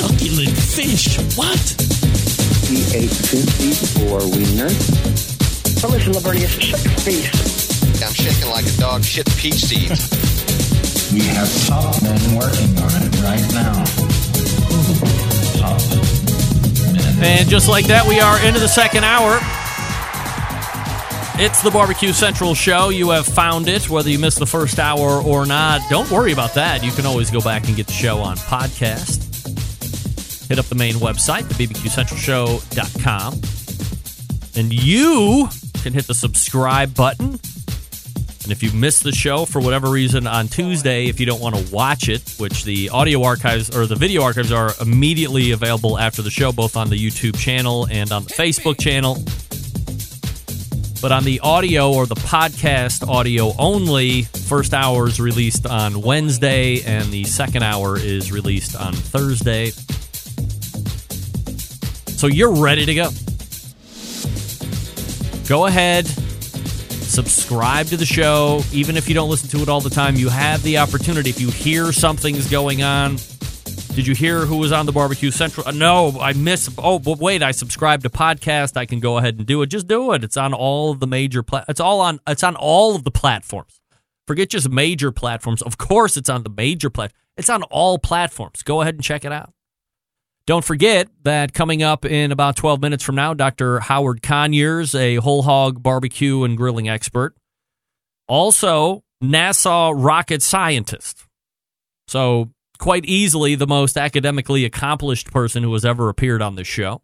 Succulent fish. What? He ate 54 wieners. But listen, Lavernius, shut your face. I'm shaking like a dog shit peach seeds. We have top men working on it right now. Top men. And just like that, we are into the second hour. It's the Barbecue Central show. You have found it, whether you missed the first hour or not. Don't worry about that. You can always go back and get the show on podcast. Hit up the main website, the bbqcentralshow.com. And you can hit the subscribe button. And if you missed the show for whatever reason on Tuesday, if you don't want to watch it, which the audio archives or the video archives are immediately available after the show, both on the YouTube channel and on the Facebook channel. But on the audio or the podcast audio only, first hour is released on Wednesday and the second hour is released on Thursday. So you're ready to go. Go ahead, subscribe to the show. Even if you don't listen to it all the time, you have the opportunity. If you hear something's going on, did you hear who was on the Barbecue Central? Uh, no, I missed. Oh, but wait, I subscribed to podcast. I can go ahead and do it. Just do it. It's on all of the major. Pla- it's all on. It's on all of the platforms. Forget just major platforms. Of course, it's on the major plat. It's on all platforms. Go ahead and check it out. Don't forget that coming up in about 12 minutes from now, Dr. Howard Conyers, a whole hog barbecue and grilling expert, also NASA rocket scientist. So, quite easily the most academically accomplished person who has ever appeared on this show.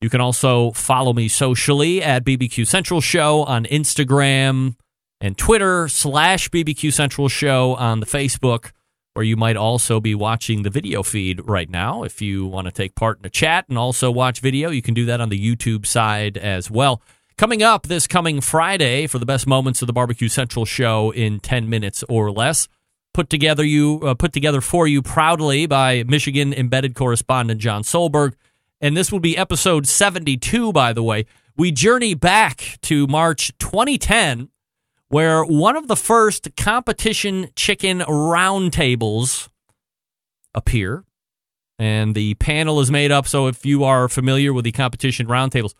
You can also follow me socially at BBQ Central Show on Instagram and Twitter, slash BBQ Central Show on the Facebook, where you might also be watching the video feed right now. If you want to take part in a chat and also watch video, you can do that on the YouTube side as well. Coming up this coming Friday for the best moments of the Barbecue Central show in 10 minutes or less. Put together you uh, put together for you proudly by Michigan embedded correspondent John Solberg. And this will be episode 72 by the way. We journey back to March 2010 where one of the first competition chicken roundtables appear. And the panel is made up. So if you are familiar with the competition roundtables,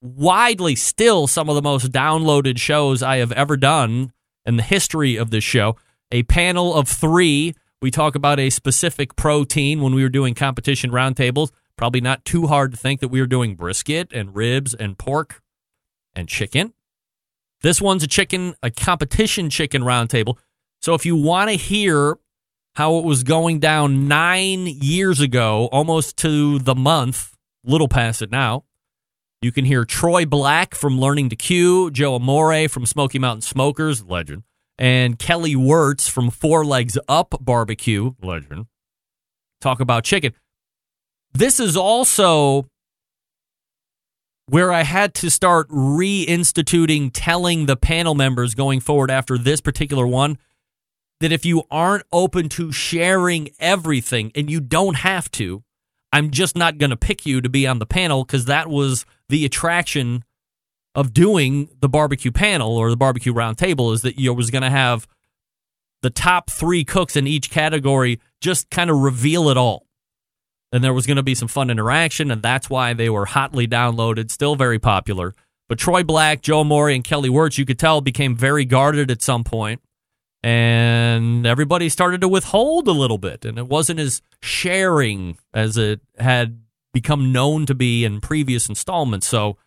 widely still some of the most downloaded shows I have ever done in the history of this show. A panel of three. We talk about a specific protein when we were doing competition roundtables. Probably not too hard to think that we were doing brisket and ribs and pork and chicken. This one's a chicken, a competition chicken roundtable. So if you want to hear how it was going down nine years ago, almost to the month, little past it now, you can hear Troy Black from Learning to Q, Joe Amore from Smoky Mountain Smokers, legend, and Kelly Wirtz from Four Legs Up Barbecue, legend, talk about chicken. This is also where I had to start reinstituting telling the panel members going forward after this particular one that if you aren't open to sharing everything, and you don't have to, I'm just not going to pick you to be on the panel because that was the attraction of doing the barbecue panel or the barbecue roundtable is that you was going to have the top three cooks in each category just kind of reveal it all and there was going to be some fun interaction, and that's why they were hotly downloaded, still very popular. But Troy Black, Joe Morey, and Kelly Wirtz, you could tell, became very guarded at some point, and everybody started to withhold a little bit, and it wasn't as sharing as it had become known to be in previous installments. So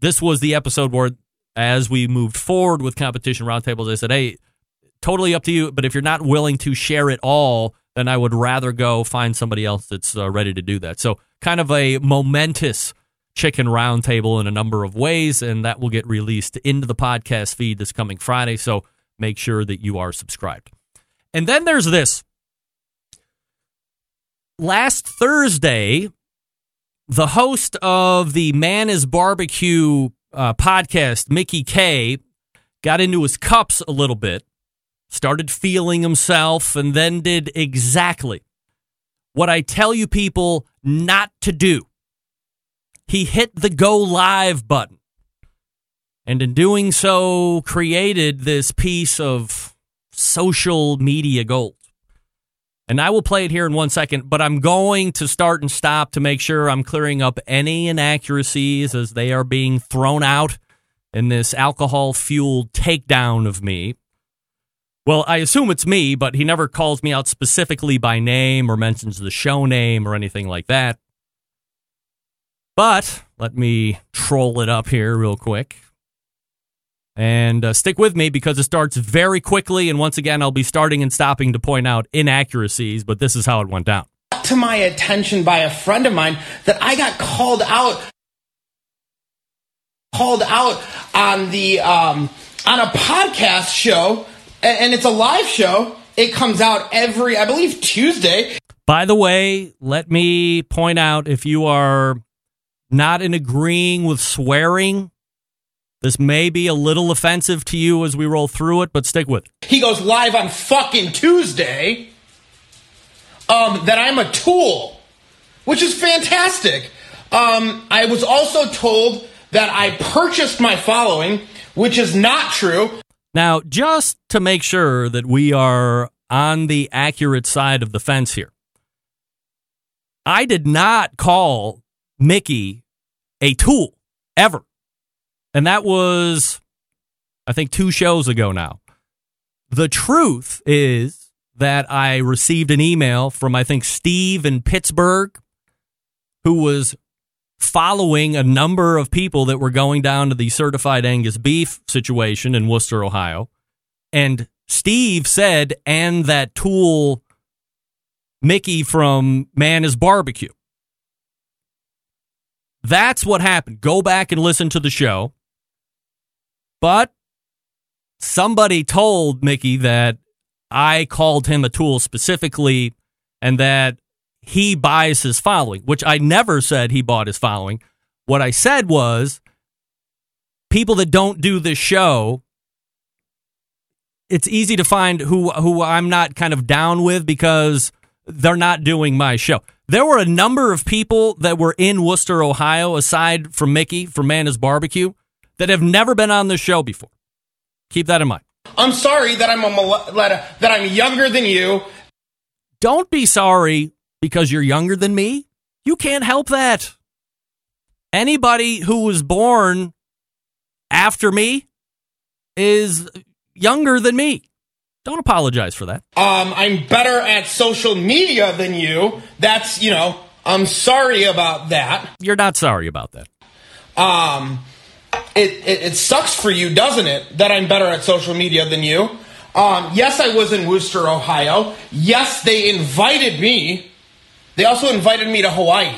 this was the episode where, as we moved forward with competition roundtables, I said, "Hey, totally up to you, but if you're not willing to share it all." Then I would rather go find somebody else that's uh, ready to do that. So, kind of a momentous chicken roundtable in a number of ways, and that will get released into the podcast feed this coming Friday. So, make sure that you are subscribed. And then there's this. last Thursday, the host of the Man Meat Barbecue uh, podcast, Mickey K, got into his cups a little bit, started feeling himself, and then did exactly what I tell you people not to do. He hit the go live button. And in doing so, created this piece of social media gold. And I will play it here in one second, but I'm going to start and stop to make sure I'm clearing up any inaccuracies as they are being thrown out in this alcohol fueled takedown of me. Well, I assume it's me, but he never calls me out specifically by name or mentions the show name or anything like that. But let me troll it up here real quick. And uh, stick with me because it starts very quickly. And once again, I'll be starting and stopping to point out inaccuracies, but this is how it went down. to my attention by a friend of mine that I got called out called out on the um, on a podcast show and it's a live show. It comes out every i believe tuesday. By the way, let me point out if you are not in agreeing with swearing, this may be a little offensive to you as we roll through it, but stick with it. he goes live on fucking tuesday um, that i'm a tool which is fantastic. Um, i was also told that i purchased my following which is not true Now, just to make sure that we are on the accurate side of the fence here, I did not call Mickey a tool ever. And that was, I think, two shows ago now. The truth is that I received an email from, I think, Steve in Pittsburgh, who was following a number of people that were going down to the certified Angus beef situation in Wooster, Ohio. And Steve said, and that tool Mickey from Man Meat Barbecue. That's what happened. Go back and listen to the show. But somebody told Mickey that I called him a tool specifically and that he buys his following, which I never said he bought his following. What I said was people that don't do this show, it's easy to find who who I'm not kind of down with because they're not doing my show. There were a number of people that were in Wooster, Ohio, aside from Mickey from Man Meat Barbecue, that have never been on this show before. Keep that in mind. I'm sorry that I'm a that I'm younger than you. Don't be sorry because you're younger than me. You can't help that. Anybody who was born after me is younger than me. Don't apologize for that. Um, I'm better at social media than you. That's you know. I'm sorry about that. You're not sorry about that. Um, it, it it sucks for you, doesn't it? That I'm better at social media than you. Um, yes, I was in Wooster, Ohio. Yes, they invited me. They also invited me to Hawaii.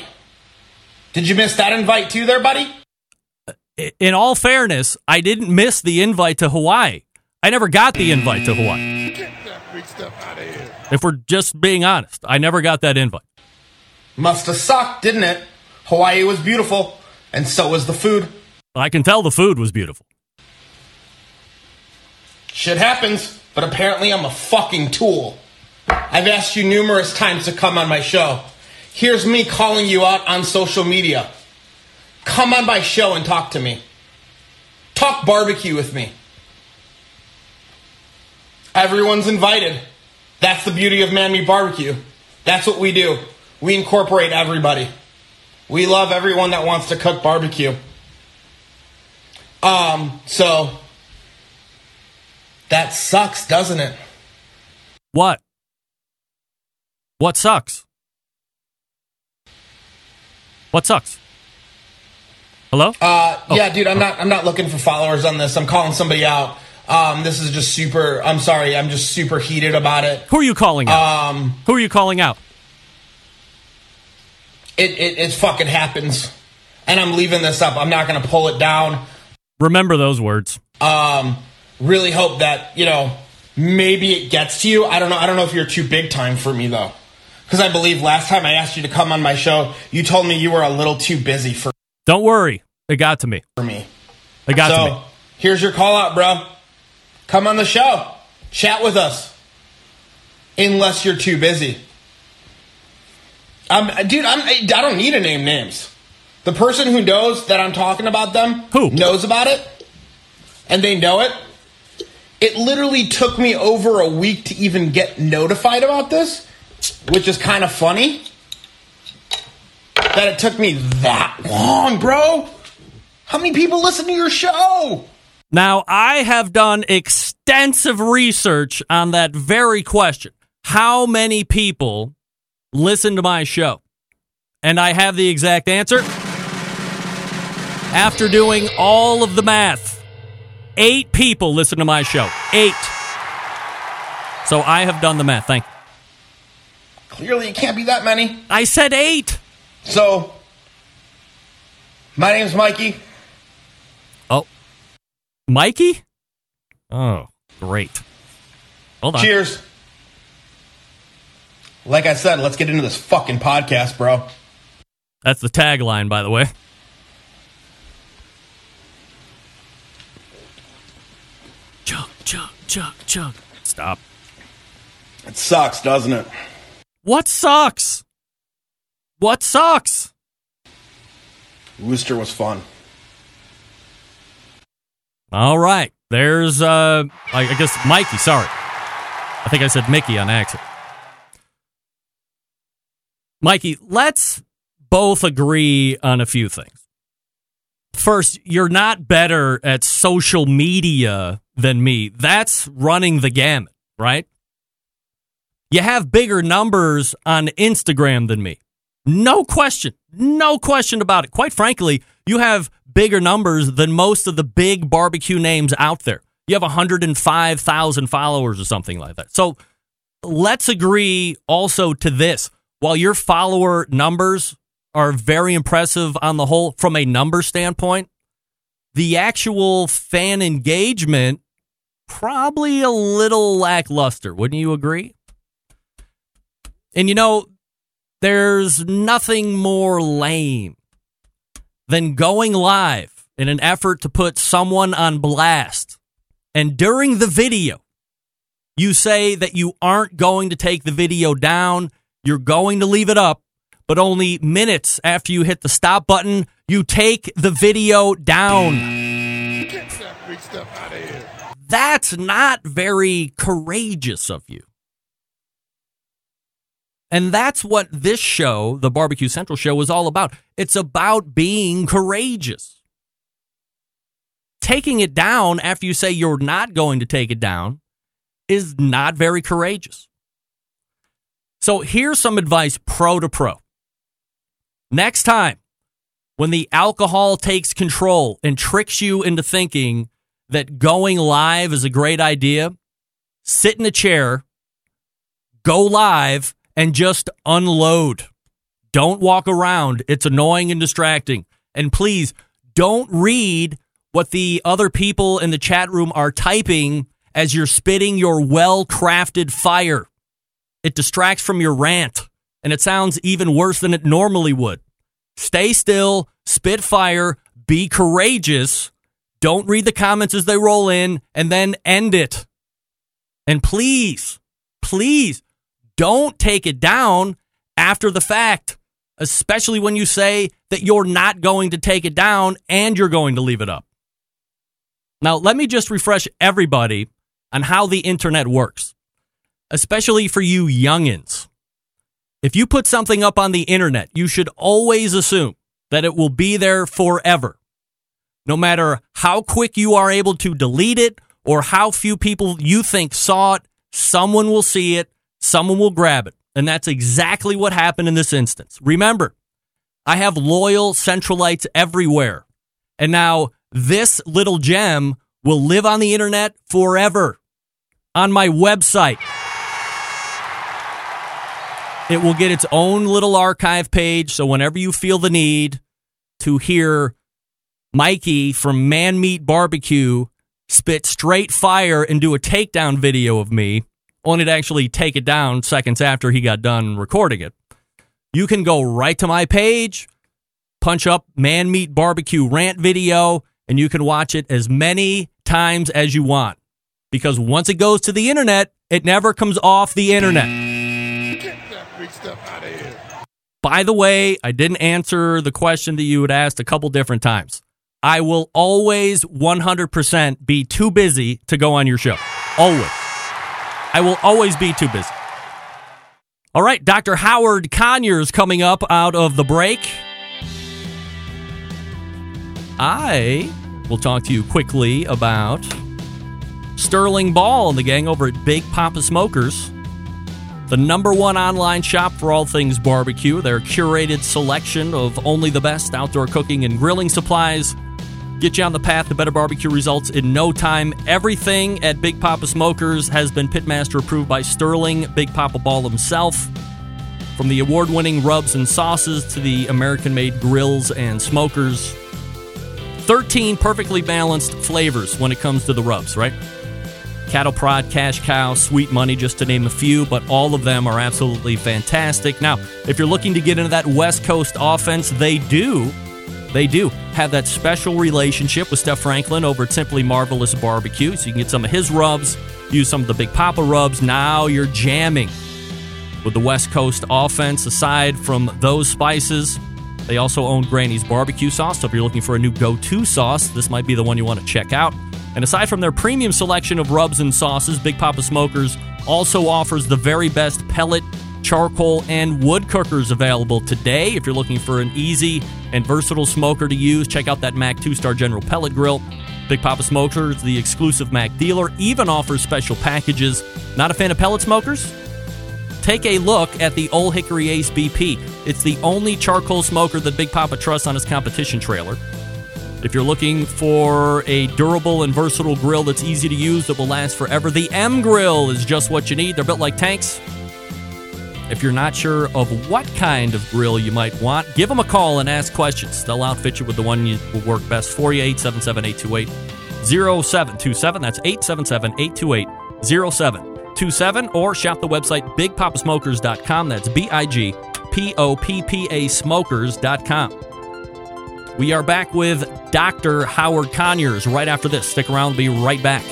Did you miss that invite too, there, buddy? In all fairness, I didn't miss the invite to Hawaii. I never got the invite to Hawaii. If we're just being honest, I never got that invite. Must have sucked, didn't it? Hawaii was beautiful, and so was the food. I can tell the food was beautiful. Shit happens, but apparently I'm a fucking tool. I've asked you numerous times to come on my show. Here's me calling you out on social media. Come on my show and talk to me. Talk barbecue with me. Everyone's invited. That's the beauty of Man Barbecue. That's what we do. We incorporate everybody. We love everyone that wants to cook barbecue. Um, so that sucks, doesn't it? What? What sucks? What sucks? Hello? Uh, yeah, dude, I'm not. I'm not looking for followers on this. I'm calling somebody out. Um, this is just super. I'm sorry. I'm just super heated about it. Who are you calling out? Um, Who are you calling out? it, it it fucking happens, and I'm leaving this up. I'm not gonna pull it down. Remember those words. Um, really hope that you know maybe it gets to you. I don't know. I don't know if you're too big time for me though, Because I believe last time I asked you to come on my show, you told me you were a little too busy for, Don't worry. It got to me. for me. It got to me. so me. here's your call out, bro. Come on the show. Chat with us. Unless you're too busy. Um, dude, I'm, I don't need to name names. The person who knows that I'm talking about them Who? knows about it, and they know it. It literally took me over a week to even get notified about this, which is kind of funny. That it took me that long, bro. How many people listen to your show? Now, I have done extensive research on that very question. How many people listen to my show? And I have the exact answer. After doing all of the math, eight people listen to my show. Eight. So I have done the math. Thank you. Clearly, it can't be that many. I said eight. So, my name's Mikey. Oh. Mikey? Oh, great. Hold on. Cheers. Like I said, let's get into this fucking podcast, bro. That's the tagline, by the way. Chug, chug, chug, chug. Stop. It sucks, doesn't it? What sucks? What sucks? Wooster was fun. All right. There's, uh, I I guess Mikey, sorry. I think I said Mickey on accident. Mikey, let's both agree on a few things. First, you're not better at social media than me. That's running the gamut, right? You have bigger numbers on Instagram than me. No question. No question about it. Quite frankly, you have bigger numbers than most of the big barbecue names out there. You have 105,000 followers or something like that. So let's agree also to this. While your follower numbers are very impressive on the whole from a number standpoint, the actual fan engagement probably a little lackluster. Wouldn't you agree? And you know, there's nothing more lame than going live in an effort to put someone on blast. And during the video, you say that you aren't going to take the video down, you're going to leave it up, but only minutes after you hit the stop button, you take the video down. That's not very courageous of you. And that's what this show, the Barbecue Central show, is all about. It's about being courageous. Taking it down after you say you're not going to take it down is not very courageous. So here's some advice pro to pro. Next time, when the alcohol takes control and tricks you into thinking that going live is a great idea, sit in a chair, go live, and just unload. Don't walk around. It's annoying and distracting. And please don't read what the other people in the chat room are typing as you're spitting your well crafted fire. It distracts from your rant, and it sounds even worse than it normally would. Stay still, spit fire, be courageous. Don't read the comments as they roll in, and then end it. And please, please don't take it down after the fact, especially when you say that you're not going to take it down and you're going to leave it up. Now, let me just refresh everybody on how the internet works, especially for you youngins. If you put something up on the internet, you should always assume that it will be there forever. No matter how quick you are able to delete it or how few people you think saw it, someone will see it, someone will grab it. And that's exactly what happened in this instance. Remember, I have loyal Centralites everywhere. And now this little gem will live on the internet forever on my website. It will get its own little archive page. So whenever you feel the need to hear Mikey from Man Meat Barbecue spit straight fire and do a takedown video of me, only to actually take it down seconds after he got done recording it. You can go right to my page, punch up Man Meat Barbecue rant video, and you can watch it as many times as you want. Because once it goes to the internet, it never comes off the internet. Get that big stuff out of here. By the way, I didn't answer the question that you had asked a couple different times. I will always 100% be too busy to go on your show. Always. I will always be too busy. All right, Dr. Howard Conyers coming up out of the break. I will talk to you quickly about Sterling Ball and the gang over at Big Poppa Smokers, the number one online shop for all things barbecue. Their curated selection of only the best outdoor cooking and grilling supplies get you on the path to better barbecue results in no time. Everything at Big Poppa Smokers has been Pitmaster approved by Sterling Big Poppa Ball himself. From the award winning rubs and sauces to the American made grills and smokers. 13 perfectly balanced flavors when it comes to the rubs, right? Cattle Prod, Cash Cow, Sweet Money, just to name a few, but all of them are absolutely fantastic. Now, if you're looking to get into that West Coast offense, they do. They do have that special relationship with Steph Franklin over at Simply Marvelous Barbecue. So you can get some of his rubs, use some of the Big Poppa rubs. Now you're jamming with the West Coast offense. Aside from those spices, they also own Granny's barbecue sauce. So if you're looking for a new go to sauce, this might be the one you want to check out. And aside from their premium selection of rubs and sauces, Big Poppa Smokers also offers the very best pellet, charcoal, and wood cookers available today. If you're looking for an easy and versatile smoker to use, check out that MAK 2 Star General Pellet Grill. Big Poppa Smokers, the exclusive MAK dealer, even offers special packages. Not a fan of pellet smokers? Take a look at the Old Hickory Ace BP. It's the only charcoal smoker that Big Poppa trusts on his competition trailer. If you're looking for a durable and versatile grill that's easy to use that will last forever, the M Grill is just what you need. They're built like tanks. If you're not sure of what kind of grill you might want, give them a call and ask questions. They'll outfit you with the one you will work best for you. 877 828 0727. That's 877 828 0727. Or shop the website bigpoppasmokers.com. That's B I G P O P P A smokers.com. We are back with Dr. Howard Conyers right after this. Stick around, we'll be right back.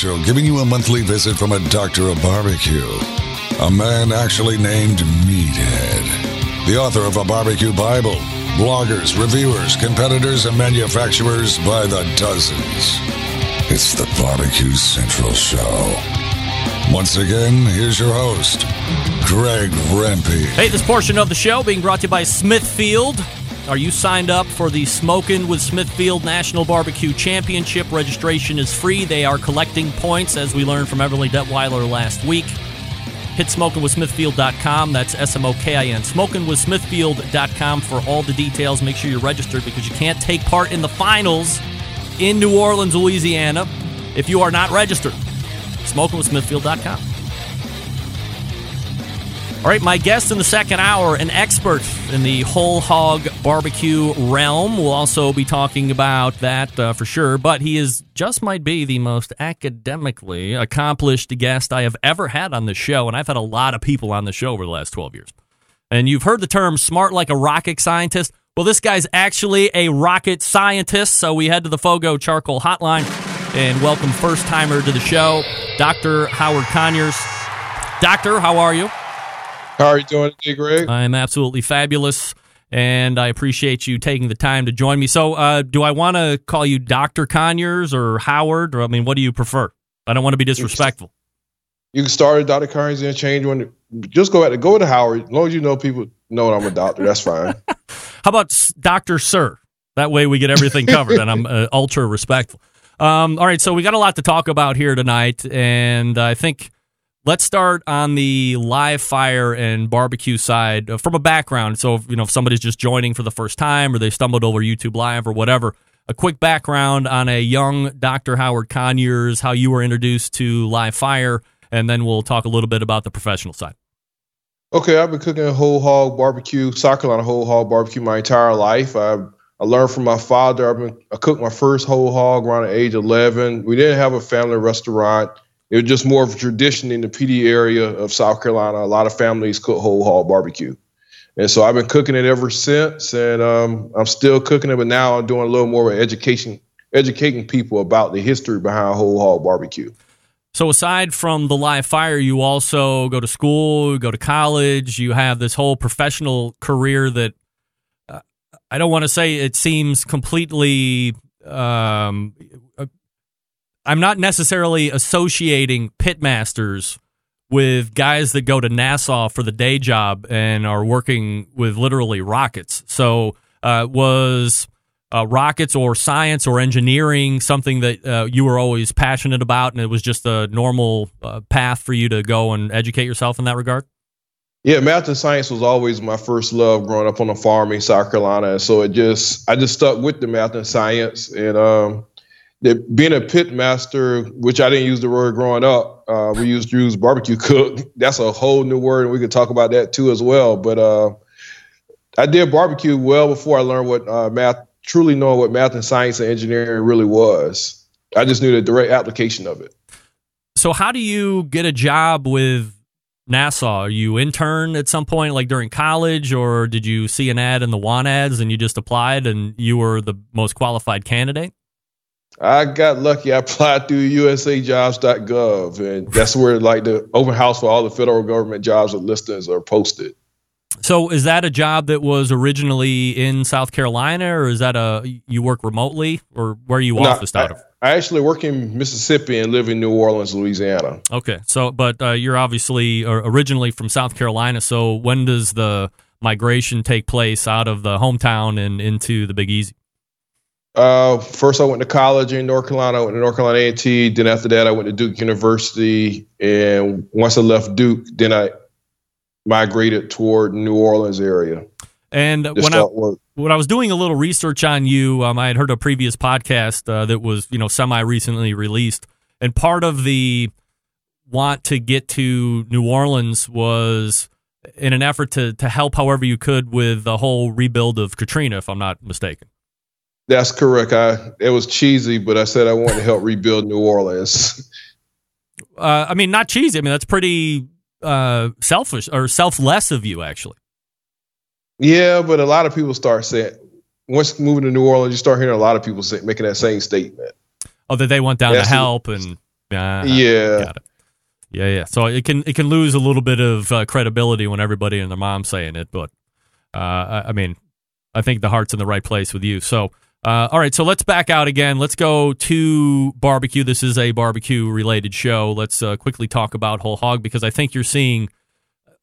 Show giving you a monthly visit from a doctor of barbecue. A man actually named Meathead. The author of a barbecue Bible. Bloggers, reviewers, competitors, and manufacturers by the dozens. It's the Barbecue Central Show. Once again, here's your host, Greg Rempe. Hey, this portion of the show being brought to you by Smithfield. Are you signed up for the Smokin' with Smithfield National Barbecue Championship? Registration is free. They are collecting points, as we learned from Everly Detweiler last week. Hit smokinwithsmithfield.com. That's S M O K I N. Smokinwithsmithfield.com for all the details. Make sure you're registered because you can't take part in the finals in New Orleans, Louisiana if you are not registered. Smokinwithsmithfield.com. All right, my guest in the second hour, an expert in the whole hog barbecue realm. We'll also be talking about that uh, for sure, but he is just might be the most academically accomplished guest I have ever had on the show, and I've had a lot of people on the show over the last 12 years. And you've heard the term smart like a rocket scientist. Well, this guy's actually a rocket scientist, so we head to the Fogo Charcoal Hotline and welcome first timer to the show, Dr. Howard Conyers. Doctor, how are you? How are you doing today, Greg? I'm absolutely fabulous. and I appreciate you taking the time to join me. So, uh, do I want to call you Doctor Conyers or Howard, or I mean, what do you prefer? I don't want to be disrespectful. You can start at Dr. Conyers and change one. Just go at go to Howard. As long as you know people know I'm a doctor, that's fine. How about Doctor Sir? That way we get everything covered, and I'm uh, ultra respectful. Um, all right, so we got a lot to talk about here tonight, and I think let's start on the live fire and barbecue side uh, from a background. So, you know, if somebody's just joining for the first time or they stumbled over YouTube Live or whatever, a quick background on a young Dr. Howard Conyers, how you were introduced to live fire, and then we'll talk a little bit about the professional side. Okay, I've been cooking whole hog barbecue, South Carolina whole hog barbecue my entire life. I I learned from my father. I've been, I cooked my first whole hog around the age of 11. We didn't have a family restaurant. It was just more of a tradition in the Pee Dee area of South Carolina. A lot of families cook whole hog barbecue. And so I've been cooking it ever since, and um, I'm still cooking it, but now I'm doing a little more of education, educating people about the history behind whole hog barbecue. So aside from the live fire, you also go to school, go to college, you have this whole professional career that uh, I don't want to say it seems completely. Um, I'm not necessarily associating pitmasters with guys that go to NASA for the day job and are working with literally rockets. So uh, was uh, rockets or science or engineering something that uh, you were always passionate about, and it was just a normal uh, path for you to go and educate yourself in that regard? Yeah, math and science was always my first love growing up on a farm in South Carolina. So it just, I just stuck with the math and science. And um, the, being a pit master, which I didn't use the word growing up, uh, we used to use barbecue cook. That's a whole new word, and we could talk about that too as well. But uh, I did barbecue well before I learned what uh, math, truly knowing what math and science and engineering really was. I just knew the direct application of it. So, how do you get a job with NASA? Are you intern at some point, like during college, or did you see an ad in the want ads and you just applied and you were the most qualified candidate? I got lucky. I applied through USAJobs.gov, and that's where like the open house for all the federal government jobs and listings are posted. So, is that a job that was originally in South Carolina, or is that a you work remotely, or where are you No, officed out I, of? I actually work in Mississippi and live in New Orleans, Louisiana. Okay, so but uh, you're obviously uh, originally from South Carolina. So, when does the migration take place out of the hometown and into the Big Easy? Uh, first, I went to college in North Carolina. I went to North Carolina A&T. Then after that, I went to Duke University. And once I left Duke, then I migrated toward New Orleans area. And when I work. when I was doing a little research on you, um, I had heard a previous podcast uh, that was you know semi recently released, and part of the want to get to New Orleans was in an effort to to help however you could with the whole rebuild of Katrina, if I'm not mistaken. That's correct. I it was cheesy, but I said I wanted to help rebuild New Orleans. Uh, I mean, not cheesy. I mean, that's pretty uh, selfish or selfless of you, actually. Yeah, but a lot of people start saying once moving to New Orleans, you start hearing a lot of people say, making that same statement. Oh, that they went down Yes. to help and uh, Yeah. Yeah, yeah. So it can it can lose a little bit of uh, credibility when everybody and their mom's saying it, but uh, I, I mean, I think the heart's in the right place with you. So, uh, all right. So let's back out again. Let's go to barbecue. This is a barbecue related show. Let's uh, quickly talk about whole hog because I think you're seeing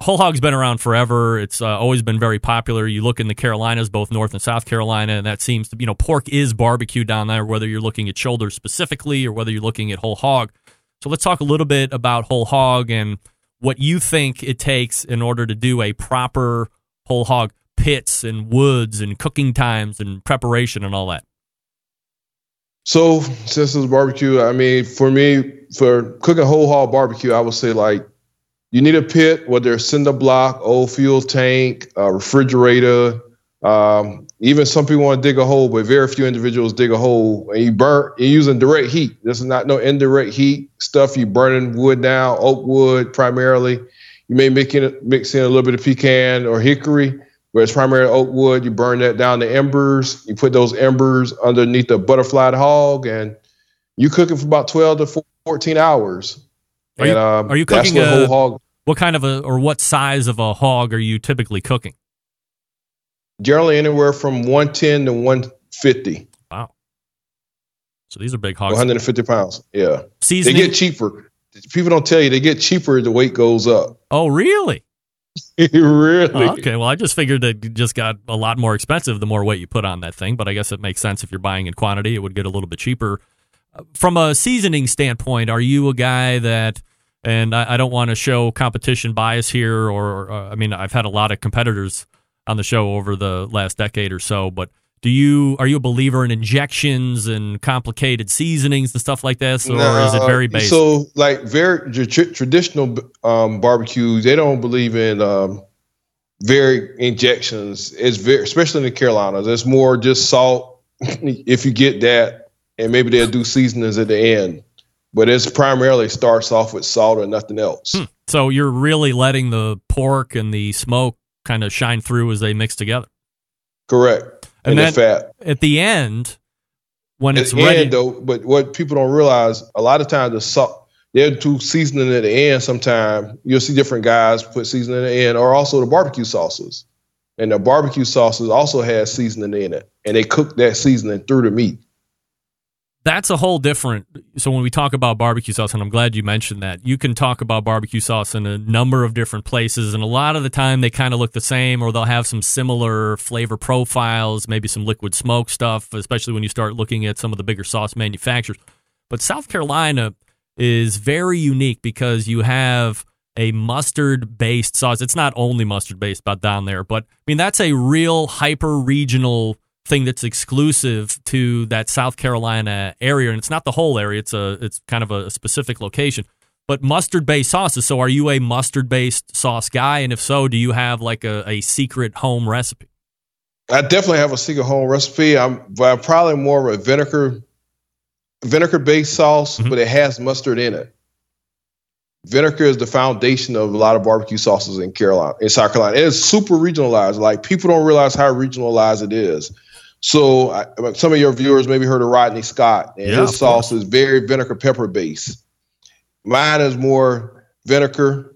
whole hog's been around forever. It's uh, always been very popular. You look in the Carolinas, both North and South Carolina, and that seems to you know pork is barbecue down there. Whether you're looking at shoulders specifically or whether you're looking at whole hog. So let's talk a little bit about whole hog and what you think it takes in order to do a proper whole hog pits and woods and cooking times and preparation and all that. So since it's barbecue, I mean, for me, for cooking whole hog barbecue, I would say like you need a pit, whether it's cinder block, old fuel tank, uh, refrigerator. Um, even some people want to dig a hole, but very few individuals dig a hole. And you burn, you're using direct heat. This is not no indirect heat stuff. You burning wood down, oak wood primarily. You may in, mix in a little bit of pecan or hickory, but it's primarily oak wood. You burn that down to embers. You put those embers underneath the butterfly hog, and you cook it for about 12 to 14 hours. Are you, And, um, are you that's cooking what a whole hog? what kind of a or what size of a hog are you typically cooking? Generally, anywhere from 110 to 150, Wow. So these are big hogs. 150 pounds. Yeah, Seasoning. they get cheaper. People don't tell you they get cheaper. The weight goes up. oh, really? really? Oh, okay. Well, I just figured that it just got a lot more expensive the more weight you put on that thing. But I guess it makes sense if you're buying in quantity, it would get a little bit cheaper. Uh, From a seasoning standpoint, are you a guy that? And I, I don't want to show competition bias here, or uh, I mean, I've had a lot of competitors on the show over the last decade or so. But do you are you a believer in injections and complicated seasonings and stuff like this, or is it very basic? So, like very tr- traditional um, barbecues, they don't believe in um, very injections. It's very, especially in the Carolinas, it's more just salt. if you get that, and maybe they'll do seasonings at the end, but it's primarily starts off with salt or nothing else. Hmm. so you're really letting the pork and the smoke kind of shine through as they mix together. Correct. And And, fat. at the end, when it's At the ready, end, though, but what people don't realize, a lot of times the salt, they're do seasoning at the end. Sometimes you'll see different guys put seasoning at the end, or also the barbecue sauces. And the barbecue sauces also has seasoning in it, and they cook that seasoning through the meat. That's a whole different. So when we talk about barbecue sauce, and I'm glad you mentioned that, you can talk about barbecue sauce in a number of different places, and a lot of the time they kind of look the same, or they'll have some similar flavor profiles, maybe some liquid smoke stuff, especially when you start looking at some of the bigger sauce manufacturers. But South Carolina is very unique because you have a mustard based sauce. It's not only mustard based but down there, but I mean that's a real hyper regional thing that's exclusive to that South Carolina area and it's not the whole area. It's a it's kind of a specific location. But mustard based sauces. So are you a mustard based sauce guy and if so, do you have like a, a secret home recipe? I definitely have a secret home recipe. I'm, I'm probably more of a vinegar, vinegar based sauce, mm-hmm. but it has mustard in it. Vinegar is the foundation of a lot of barbecue sauces in Carolina, in South Carolina. It is super regionalized. Like people don't realize how regionalized it is. So I, some of your viewers maybe heard of Rodney Scott, and Yeah, his sauce is very vinegar pepper based. Mine is more vinegar,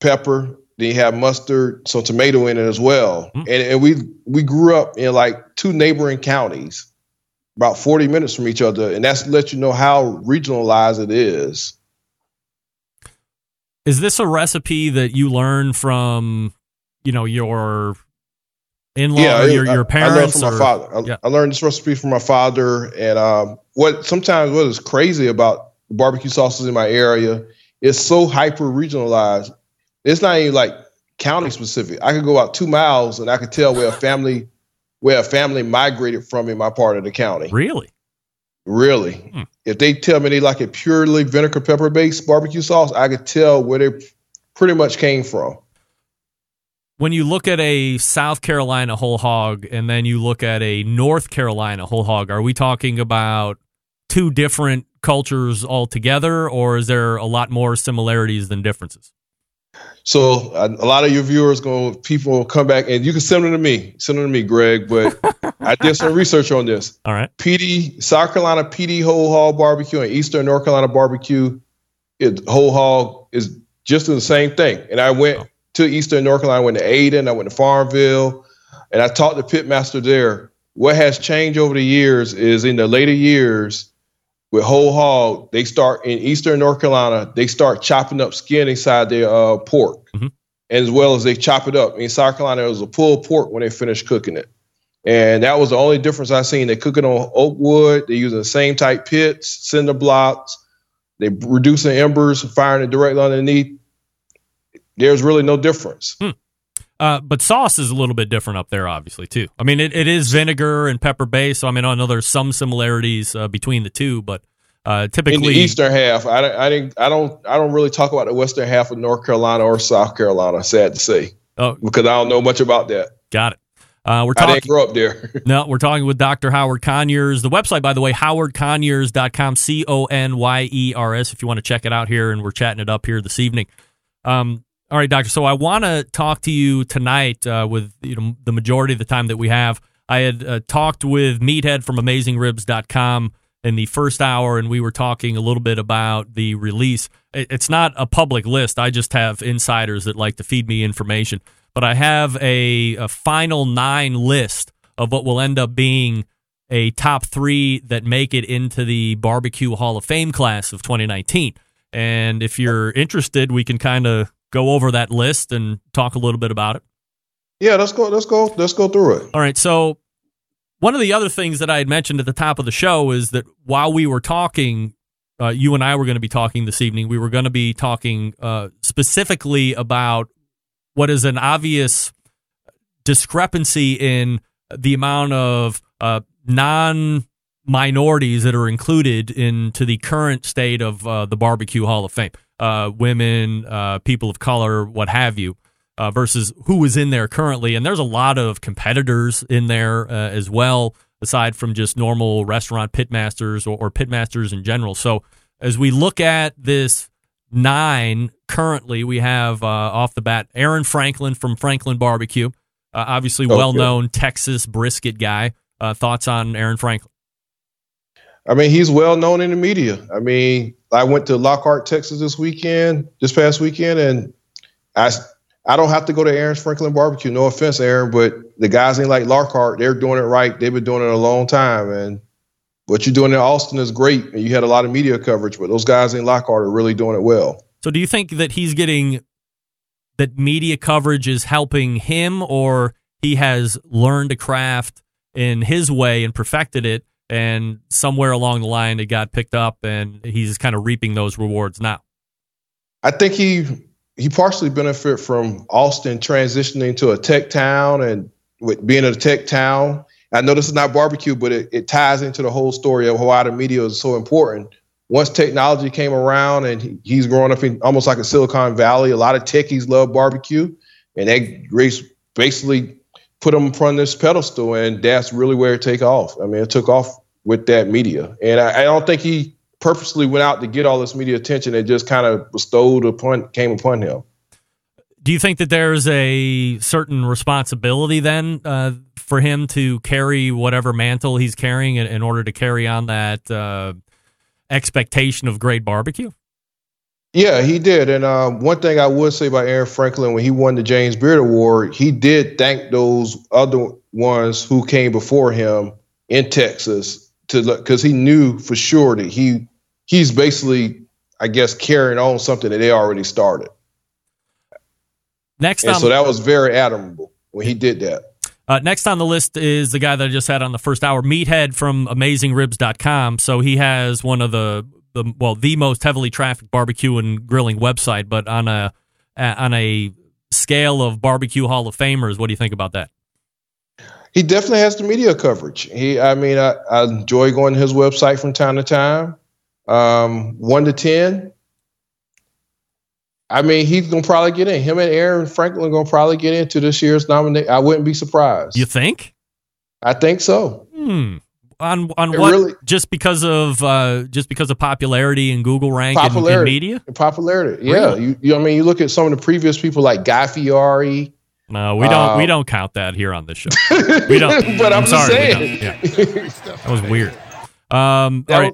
pepper. Then you have mustard, some tomato in it as well. Hmm. And, and we we grew up in like two neighboring counties, about forty minutes from each other, and that's to let you know how regionalized it is. Is this a recipe that you learn from, you know, your in law or your, your I, learned parents? from my father. I, Yeah. I learned this recipe from my father, and um, what sometimes what is crazy about barbecue sauces in my area is so hyper regionalized. It's not even like county specific. I could go out two miles and I could tell where a family where a family migrated from in my part of the county. Really? Really. Hmm. If they tell me they like a purely vinegar pepper based barbecue sauce, I could tell where they pretty much came from. When you look at a South Carolina whole hog and then you look at a North Carolina whole hog, are we talking about two different cultures altogether, or is there a lot more similarities than differences? So a, a lot of your viewers going people come back and you can send them to me. Send them to me, Greg. But I did some research on this. All right. Pee Dee South Carolina Pee Dee whole hog barbecue and Eastern North Carolina barbecue, it, whole hog is just the same thing. And I went oh. To Eastern North Carolina, I went to Ayden, I went to Farmville, and I talked to pitmaster there. What has changed over the years is in the later years with whole hog, they start in Eastern North Carolina, they start chopping up skin inside their uh, pork, Mhm. as well as they chop it up. In South Carolina, it was a pulled pork when they finished cooking it. And that was the only difference I seen. They cook it on oak wood. They're using the same type pits, cinder blocks. They reducing embers, firing it directly underneath. There's really no difference. Uh, but sauce is a little bit different up there, obviously, too. I mean, it, it is vinegar and pepper base. so I mean, I know there's some similarities uh, between the two, but uh, In typically. the eastern half, I, I didn't, I don't, I don't really talk about the western half of North Carolina or South Carolina. Sad to say, oh, because I don't know much about that. got it. Uh, we're I talking. didn't grow up there. No, we're talking with Dr. Howard Conyers. The website, by the way, howardconyers.com, C O N Y E R S, if you want to check it out here. And we're chatting it up here this evening. Um, all right, Doctor. So I want to talk to you tonight uh, with you know the majority of the time that we have. I had uh, talked with Meathead from AmazingRibs.com in the first hour, and we were talking a little bit about the release. It's not a public list. I just have insiders that like to feed me information. but I have a, a final nine list of what will end up being a top three that make it into the Barbecue Hall of Fame class of 2019. And if you're interested, we can kind of go over that list and talk a little bit about it. Yeah, let's go. Let's go. Let's go through it. All right. So one of the other things that I had mentioned at the top of the show is that while we were talking, uh, you and I were going to be talking this evening. We were going to be talking uh, specifically about what is an obvious discrepancy in the amount of uh, non minorities that are included into the current state of uh, the Barbecue Hall of Fame. Uh, women, uh, people of color, what have you, uh, versus who is in there currently. And there's a lot of competitors in there uh, as well, aside from just normal restaurant pitmasters or, or pitmasters in general. So as we look at this nine currently, we have uh, off the bat Aaron Franklin from Franklin Barbecue, uh, obviously Okay. well known Texas brisket guy. Uh, thoughts on Aaron Franklin? I mean, he's well known in the media. I mean, I went to Lockhart, Texas this weekend, this past weekend, and I I don't have to go to Aaron's Franklin Barbecue. No offense, Aaron, but the guys ain't like Lockhart. They're doing it right. They've been doing it a long time, and what you're doing in Austin is great. And you had a lot of media coverage, but those guys in Lockhart are really doing it well. So do you think that he's getting that media coverage is helping him or he has learned a craft in his way and perfected it and somewhere along the line it got picked up and he's kind of reaping those rewards now? I think he he partially benefit from Austin transitioning to a tech town and with being a tech town. I know this is not barbecue, but it, it ties into the whole story of why the media is so important. Once technology came around and he, he's growing up in almost like a Silicon Valley, a lot of techies love barbecue, and race basically put him upon this pedestal, and that's really where it take off. I mean, it took off with that media, and I, I don't think he purposely went out to get all this media attention. It just kind of bestowed upon came upon him. Do you think that there's a certain responsibility then uh, for him to carry whatever mantle he's carrying in, in order to carry on that uh, expectation of great barbecue? Yeah, he did. And uh, one thing I would say about Aaron Franklin, when he won the James Beard Award, he did thank those other ones who came before him in Texas to look because he knew for sure that he he's basically, I guess, carrying on something that they already started. Next And on so that was very admirable when he did that. Uh, next on the list is the guy that I just had on the first hour, Meathead from AmazingRibs.com. So he has one of the, the well, the most heavily trafficked barbecue and grilling website, but on a on a scale of barbecue Hall of Famers, what do you think about that? He definitely has the media coverage. He, I mean, I, I enjoy going to his website from time to time. Um, one to ten. I mean, he's gonna probably get in. Him and Aaron Franklin gonna probably get into this year's nomination. I wouldn't be surprised. You think? I think so. Hmm. On on It what? really- just because of uh, just because of popularity and Google rank and- and, Popularity, media? popularity. Yeah, Really? you, you. I mean, you look at some of the previous people like Guy Fieri. No, we don't. Uh, we don't count that here on this show. We don't. But I'm just sorry. saying. Yeah. That was weird. Um, all right.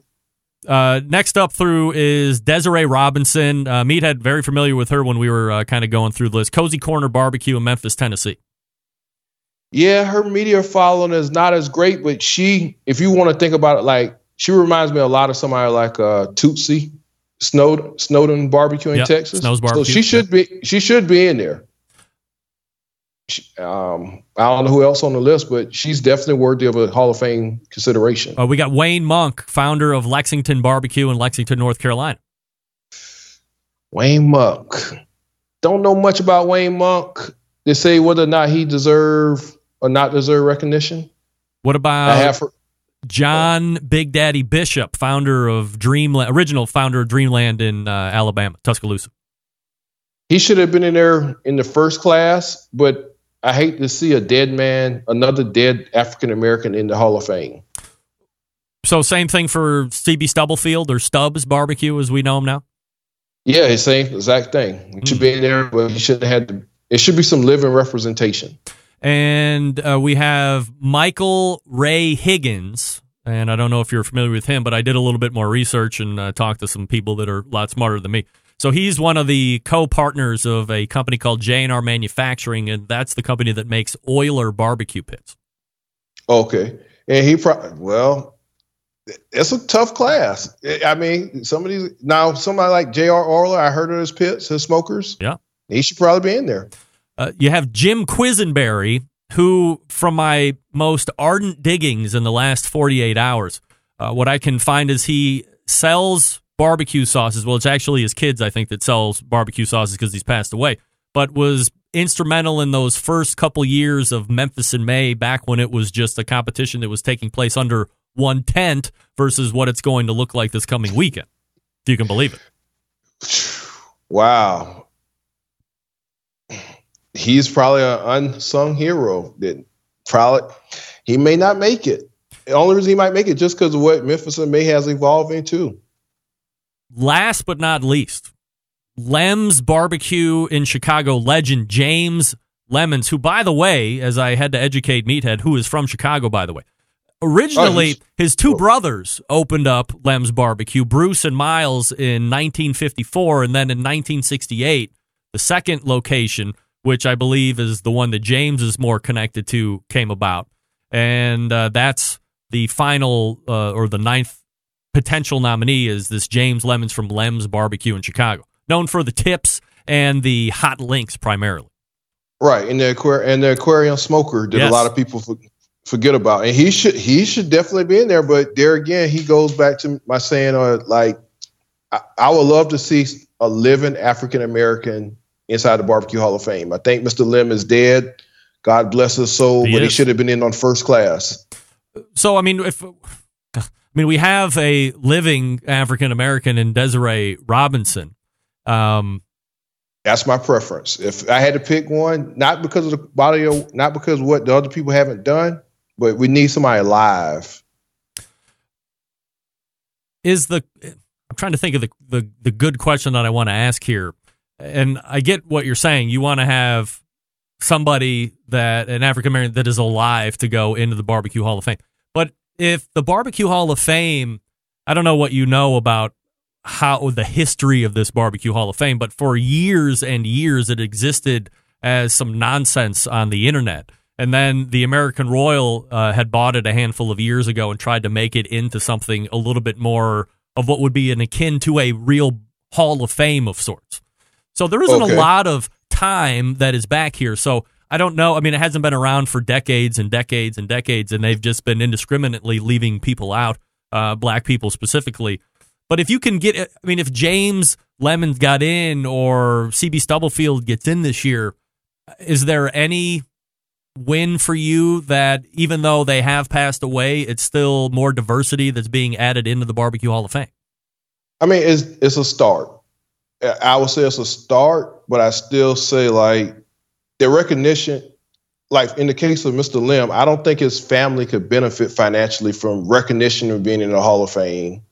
Uh, next up through is Desiree Robinson. Uh, Meathead, very familiar with her when we were uh, kind of going through the list. Cozy Corner Barbecue in Memphis, Tennessee. Yeah, her media following is not as great, but she, if you want to think about it, like she reminds me a lot of somebody like uh, Tootsie Snowden, Snowden Barbecue in Yep, Texas. Snow's So Barbecue, she should be she should be in there. Um, I don't know who else on the list, but she's definitely worthy of a Hall of Fame consideration. Uh, we got Wayne Monk, founder of Lexington Barbecue in Lexington, North Carolina. Wayne Monk. Don't know much about Wayne Monk to say whether or not he deserve or not deserve recognition. What about her, John Big Daddy Bishop, founder of Dreamland, original founder of Dreamland in uh, Alabama, Tuscaloosa? he should have been in there in the first class, but I hate to see a dead man, another dead African American in the Hall of Fame. So same thing for CB Stubblefield or Stubbs Barbecue as we know him now. Yeah, same exact thing. He should be in there, but he should have had to. It should be some living representation. And uh, we have Michael Ray Higgins. And I don't know if you're familiar with him, but I did a little bit more research and uh, talked to some people that are a lot smarter than me. So he's one of the co-partners of a company called J&R Manufacturing, and that's the company that makes Oyler barbecue pits. Okay, and he pro- well, it's a tough class. I mean, some of these now somebody like J.R. Orler, I heard of his pits, his smokers. Yeah, he should probably be in there. Uh, you have Jim Quessenberry, who, from my most ardent diggings in the last 48 hours, uh, what I can find is he sells barbecue sauces. Well, it's actually his kids, I think, that sells barbecue sauces because he's passed away, but was instrumental in those first couple years of Memphis in May, back when it was just a competition that was taking place under one tent versus what it's going to look like this coming weekend. If you can believe it. Wow. He's probably an unsung hero that probably he may not make it. The only reason he might make it just because of what Memphis in May has evolved into. Last but not least, Lem's Barbecue in Chicago legend James Lemons, who, by the way, as I had to educate Meathead, who is from Chicago, by the way. Originally, Oh, his two brothers opened up Lem's Barbecue, Bruce and Miles, in 1954, and then in 1968, the second location, which I believe is the one that James is more connected to, came about, and uh, that's the final uh, or the ninth potential nominee is this James Lemons from Lem's Barbecue in Chicago, known for the tips and the hot links primarily. Right, and the aquar- and the aquarium smoker that Yes. a lot of people for- forget about, and he should he should definitely be in there. But there again, he goes back to my saying, uh, like I, I would love to see a living African American inside the Barbecue Hall of Fame. I think Mr. Lim is dead. God bless his soul, He but he should have been in on first class. So I mean, if I mean we have a living African American in Desiree Robinson. Um, That's my preference. If I had to pick one, not because of the body, of, not because what the other people haven't done, but we need somebody alive. is the I'm trying to think of the, the the good question that I want to ask here. And I get what you're saying. You want to have somebody that an African American that is alive to go into the barbecue hall of fame. If the barbecue hall of fame, I don't know what you know about how the history of this barbecue hall of fame, but for years and years it existed as some nonsense on the internet. And then the American Royal uh, had bought it a handful of years ago and tried to make it into something a little bit more of what would be an akin to a real Hall of Fame of sorts. So there isn't Okay. a lot of time that is back here. So I don't know. I mean, it hasn't been around for decades and decades and decades, and they've just been indiscriminately leaving people out, uh, black people specifically. But if you can get, I mean, if James Lemons got in or CB Stubblefield gets in this year, is there any win for you that even though they have passed away, it's still more diversity that's being added into the Barbecue Hall of Fame? I mean, it's it's a start. I- I would say it's a start, but I still say like the recognition. Like in the case of Mr. Lim, I don't think his family could benefit financially from recognition of being in the Hall of Fame.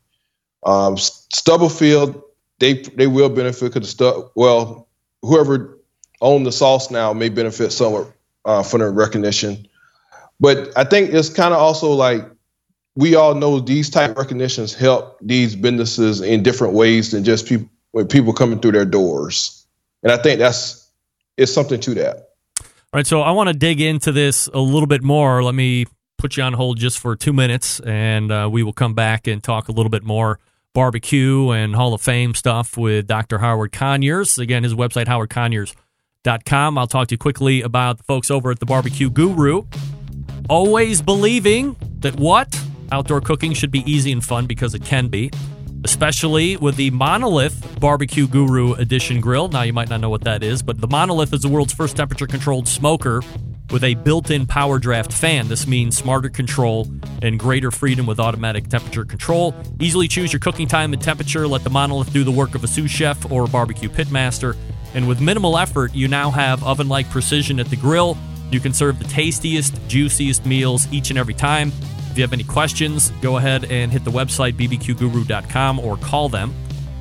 Um, Stubblefield, they they will benefit because Stu- well, whoever owned the sauce now may benefit somewhat uh, from the recognition. But I think it's kind of also like we all know these type of recognitions help these businesses in different ways than just people when people coming through their doors. And I think that's it's something to that. All right, so I want to dig into this a little bit more. Let me put you on hold just for two minutes, and uh, we will come back and talk a little bit more barbecue and Hall of Fame stuff with Dr. Howard Conyers. Again, his website, howardconyers.com. I'll talk to you quickly about the folks over at the Barbecue Guru. Always believing that what? Outdoor cooking should be easy and fun because it can be especially with the Monolith Barbecue Guru Edition grill. Now, you might not know what that is, but the Monolith is the world's first temperature controlled smoker with a built in power draft fan. This means smarter control and greater freedom with automatic temperature control. Easily choose your cooking time and temperature. Let the Monolith do the work of a sous chef or a barbecue pitmaster. And with minimal effort, you now have oven like precision at the grill. You can serve the tastiest, juiciest meals each and every time. If you have any questions, go ahead and hit the website bbqguru.com or call them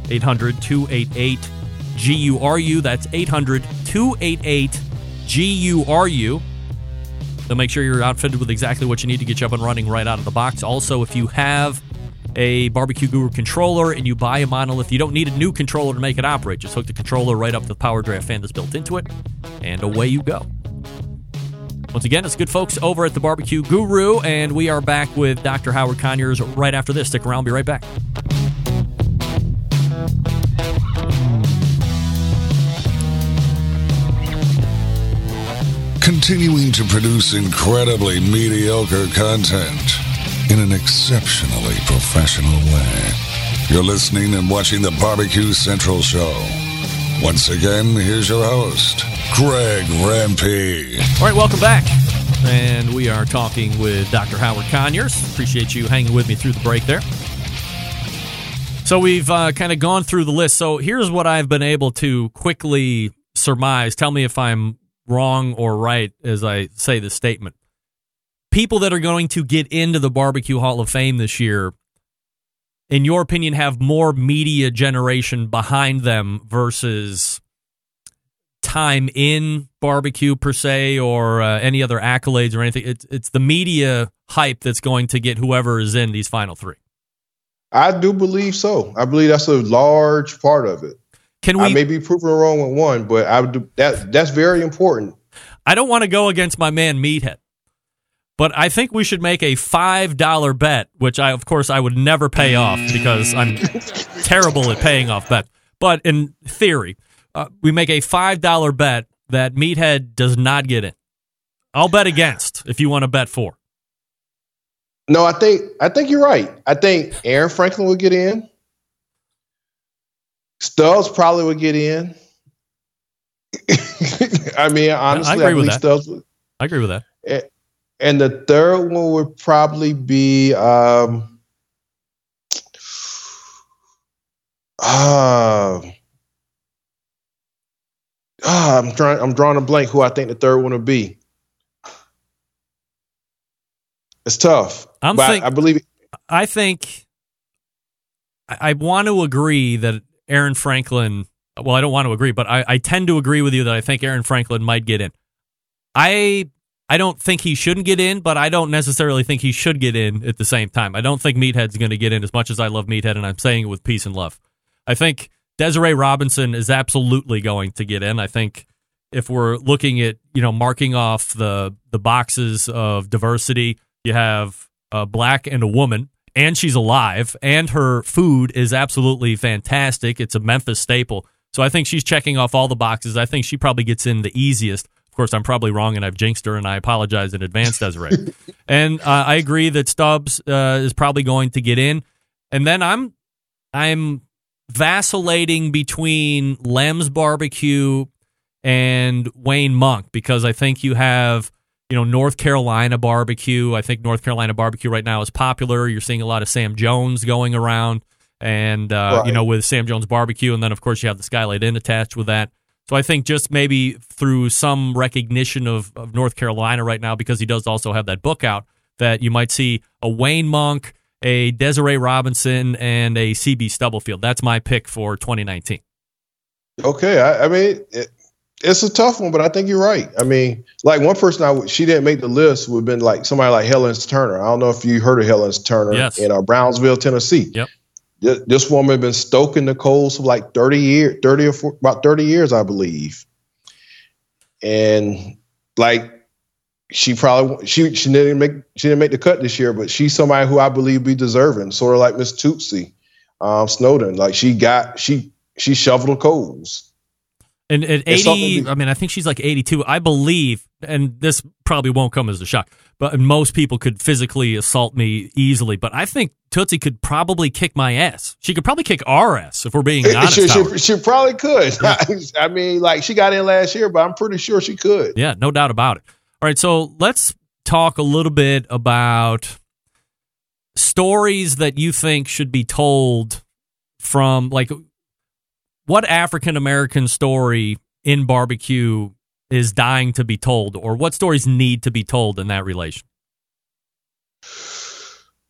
800 288 GURU. That's 800 288 GURU. They'll make sure you're outfitted with exactly what you need to get you up and running right out of the box. Also, if you have a Barbecue Guru controller and you buy a monolith, you don't need a new controller to make it operate. Just hook the controller right up to the power draft fan that's built into it, and away you go. Once again, it's good folks over at the Barbecue Guru, and we are back with Dr. Howard Conyers right after this. Stick around, be right back. continuing to produce incredibly mediocre content in an exceptionally professional way. You're listening and watching the Barbecue Central Show. Once again, here's your host, Greg Rampy. All right, welcome back. And we are talking with Dr. Howard Conyers. Appreciate you hanging with me through the break there. So we've uh, kind of gone through the list. So here's what I've been able to quickly surmise. Tell me if I'm wrong or right as I say this statement. People that are going to get into the Barbecue Hall of Fame this year, in your opinion, have more media generation behind them versus time in barbecue per se or uh, any other accolades or anything. It's, it's the media hype that's going to get whoever is in these final three. I do believe so. I believe that's a large part of it. Can we? I may be proven wrong with one, but I would, that that's very important. I don't want to go against my man Meathead, but I think we should make a five dollar bet, which I, of course, I would never pay off because I'm terrible at paying off bets. But in theory, uh, we make a five dollar bet that Meathead does not get in. I'll bet against if you want to bet for. No, I think I think you're right. I think Aaron Franklin would get in. Stubbs probably would get in. I mean, honestly, I agree I with that. Stubbs. Would, I agree with that. And, the third one would probably be um, uh, ah, I'm trying. I'm drawing a blank. Who I think the third one would be. It's tough. I'm but I- think- I believe. I think I, I want to agree that Aaron Franklin. Well, I don't want to agree, but I, I tend to agree with you that I think Aaron Franklin might get in. I I don't think he shouldn't get in, but I don't necessarily think he should get in at the same time. I don't think Meathead's going to get in as much as I love Meathead, and I'm saying it with peace and love. I think Desiree Robinson is absolutely going to get in. I think if we're looking at you know marking off the the boxes of diversity, you have a black and a woman, and she's alive, and her food is absolutely fantastic. It's a Memphis staple, so I think she's checking off all the boxes. I think she probably gets in the easiest. Of course, I'm probably wrong, and I've jinxed her, and I apologize in advance, Desiree. and uh, I agree that Stubbs uh, is probably going to get in, and then I'm I'm vacillating between Lem's Barbecue and Wayne Monk because I think you have, you know, North Carolina barbecue. I think North Carolina barbecue right now is popular. You're seeing a lot of Sam Jones going around and, uh, you know, with Sam Jones barbecue. And then, of course, you have the Skylight Inn attached with that. So I think just maybe through some recognition of, of North Carolina right now, because he does also have that book out, that you might see a Wayne Monk, a Desiree Robinson, and a CB Stubblefield. That's my pick for 2019. Okay, I, I mean, it, it's a tough one, but I think you're right. I mean, like one person I she didn't make the list would have been like somebody like Helen Turner. I don't know if you heard of Helen Turner Yes. in uh, Brownsville, Tennessee. Yep. This, woman had been stoking the coals for like 30 years, 30 or 40, about 30 years, I believe. And like she probably she she didn't make she didn't make the cut this year, but she's somebody who I believe be deserving, sort of like Miss Tootsie um, Snowden. Like she got she she shoveled the coals. And at It's 80, something- I mean, I think she's like 82. I believe, and this probably won't come as a shock, but most people could physically assault me easily. But I think Tootsie could probably kick my ass. She could probably kick our ass if we're being honest. she, she, she probably could. I mean, like she got in last year, but I'm pretty sure she could. Yeah, no doubt about it. All right, so let's talk a little bit about stories that you think should be told from like what African American story in barbecue is dying to be told or what stories need to be told in that relation.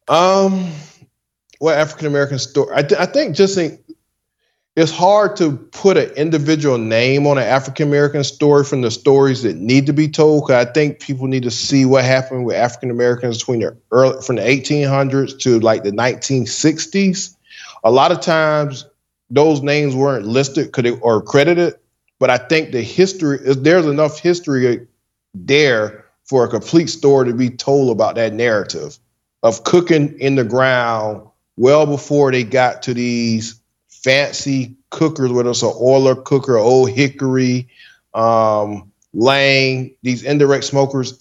Um, what African American story? I, th- I think just think it's hard to put an individual name on an African American story from the stories that need to be told. Cause I think people need to see what happened with African Americans between the early from the 1800s to like the 1960s. A lot of times, those names weren't listed could they, or credited, but I think the history is there's enough history there for a complete story to be told about that narrative of cooking in the ground well before they got to these fancy cookers, whether it's an Oyler cooker, old hickory, um, Lang, these indirect smokers.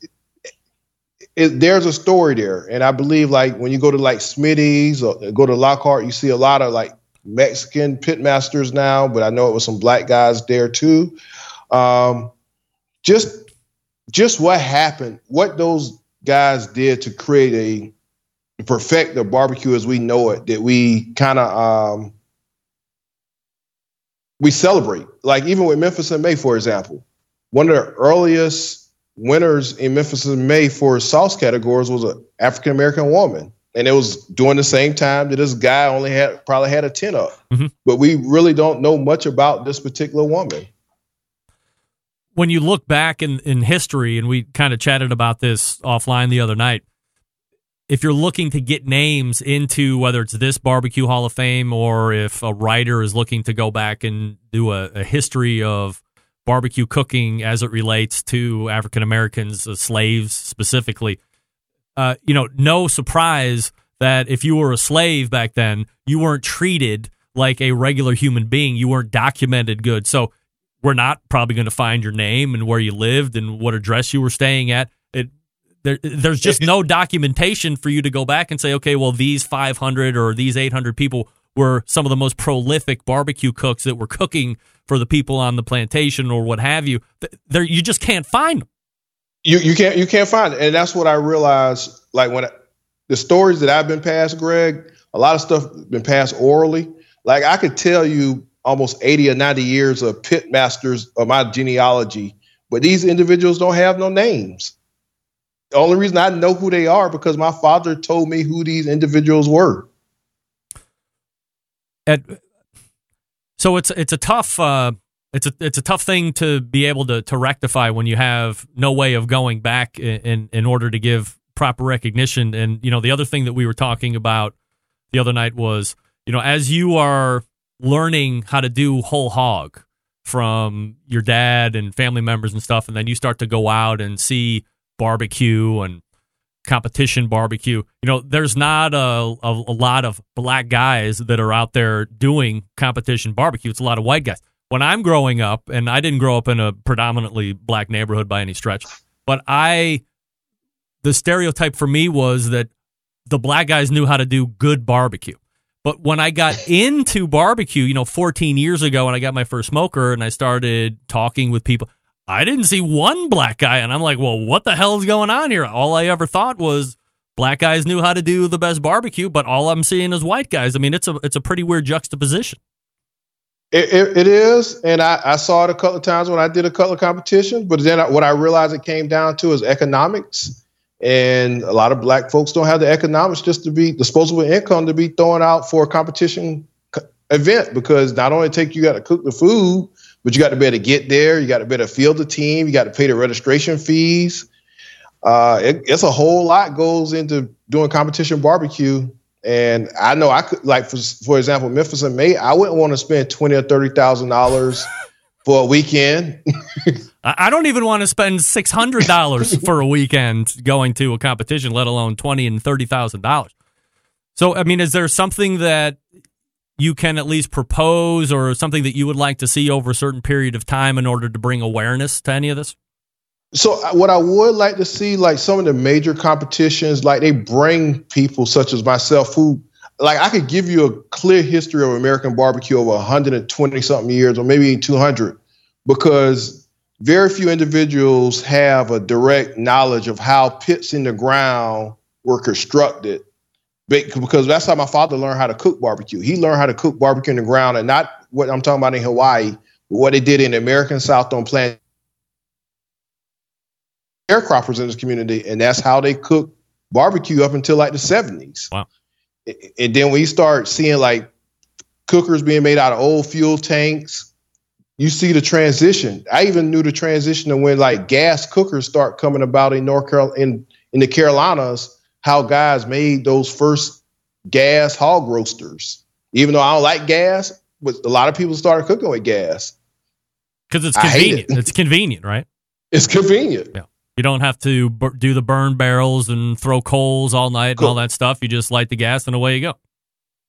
It, there's a story there, and I believe like when you go to like Smitty's or go to Lockhart, you see a lot of like Mexican pitmasters now, but I know it was some black guys there too. Um, just just what happened, what those guys did to create a perfect the barbecue as we know it that we kind of um, we celebrate. Like even with Memphis in May, for example, one of the earliest winners in Memphis in May for sauce categories was an African American woman. And it was during the same time that this guy only had probably had a 10 up. Mm-hmm. But we really don't know much about this particular woman. When you look back in, in history, and we kind of chatted about this offline the other night, if you're looking to get names into whether it's this barbecue hall of fame or if a writer is looking to go back and do a, a history of barbecue cooking as it relates to African Americans, uh, slaves specifically, uh, you know, no surprise that if you were a slave back then, you weren't treated like a regular human being. You weren't documented good. So we're not probably going to find your name and where you lived and what address you were staying at. It there, there's just no documentation for you to go back and say, okay, well, these 500 or these 800 people were some of the most prolific barbecue cooks that were cooking for the people on the plantation or what have you. There, you just can't find them. You you can't you can't find it, and that's what I realized. Like when I, the stories that I've been passed, Greg, a lot of stuff been passed orally. Like I could tell you almost 80 or 90 years of pit masters of my genealogy, but these individuals don't have no names. The only reason I know who they are because my father told me who these individuals were. At, so it's it's a tough uh, it's a it's a tough thing to be able to to rectify when you have no way of going back in in, order to give proper recognition. And you know the other thing that we were talking about the other night was you know as you are learning how to do whole hog from your dad and family members and stuff, and then you start to go out and see barbecue and competition barbecue. You know, there's not a, a, a, lot of black guys that are out there doing competition barbecue. It's a lot of white guys. When I'm growing up, and I didn't grow up in a predominantly black neighborhood by any stretch, but I, the stereotype for me was that the black guys knew how to do good barbecue. But when I got into barbecue, you know, 14 years ago, when I got my first smoker and I started talking with people, I didn't see one black guy, and I'm like, well, what the hell is going on here? All I ever thought was black guys knew how to do the best barbecue, but all I'm seeing is white guys. I mean, it's a it's a pretty weird juxtaposition. It, it, it is, and I, I saw it a couple of times when I did a couple of competitions. But then I, what I realized it came down to is economics, and a lot of black folks don't have the economics just to be disposable income to be throwing out for a competition event because not only take you got to cook the food, but you got to be able to get there. You got to be able to field the team. You got to pay the registration fees. Uh, it, it's a whole lot goes into doing competition barbecue. And I know I could like for for example, Memphis and May, I wouldn't want to spend twenty or thirty thousand dollars for a weekend. I don't even want to spend six hundred dollars for a weekend going to a competition, let alone twenty and thirty thousand dollars. So, I mean, is there something that you can at least propose or something that you would like to see over a certain period of time in order to bring awareness to any of this? So uh, what I would like to see, like some of the major competitions, like they bring people such as myself who like I could give you a clear history of American barbecue over 120 something years or maybe 200 because very few individuals have a direct knowledge of how pits in the ground were constructed because that's how my father learned how to cook barbecue. He learned how to cook barbecue in the ground, and not what I'm talking about in Hawaii, but what they did in the American South on plant sharecroppers in this community, and that's how they cook barbecue up until like the 70s. Wow. And then we start seeing like cookers being made out of old fuel tanks. You see the transition. I even knew the transition of when like gas cookers start coming about in North Carolina in, in the Carolinas, how guys made those first gas hog roasters. Even though I don't like gas, but a lot of people started cooking with gas. Because it's convenient. It's convenient, right? It's convenient. Yeah. You don't have to bur- do the burn barrels and throw coals all night and all that stuff. You just light the gas and away you go.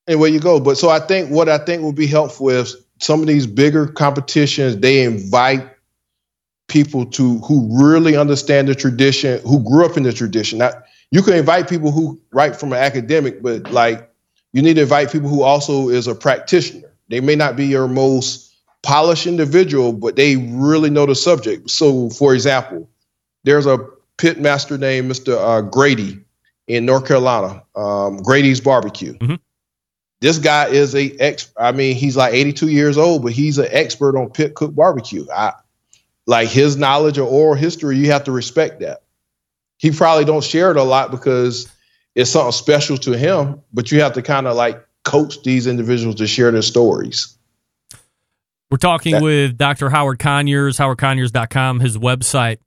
and where you go. But so I think what I think would be helpful is some of these bigger competitions, they invite people to who really understand the tradition, who grew up in the tradition. Not you can invite people who write from an academic, but like you need to invite people who also is a practitioner. They may not be your most polished individual, but they really know the subject. So, for example, there's a pit master named Mr. Uh, Grady in North Carolina, um, Grady's Barbecue. This guy is a ex. I mean, he's like 82 years old, but he's an expert on pit cook barbecue. I like his knowledge of oral history. You have to respect that. He probably don't share it a lot because it's something special to him. But you have to kind of like coach these individuals to share their stories. We're talking with Dr. Howard Conyers, howardconyers.com, his website.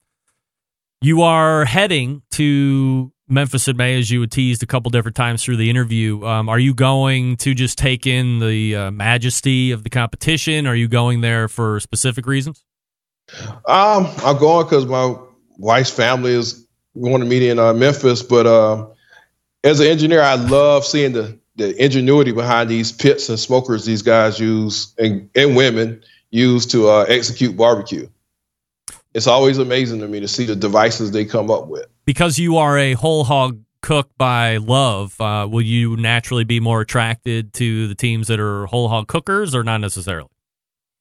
You are heading to Memphis in May, as you had teased a couple different times through the interview. Um, are you going to just take in the uh, majesty of the competition? Are you going there for specific reasons? Um, I'm going because my wife's family is going to meet in uh, Memphis. But uh, as an engineer, I love seeing the the ingenuity behind these pits and smokers these guys use and, and women use to uh, execute barbecue. It's always amazing to me to see the devices they come up with. Because you are a whole hog cook by love, uh, will you naturally be more attracted to the teams that are whole hog cookers, or not necessarily?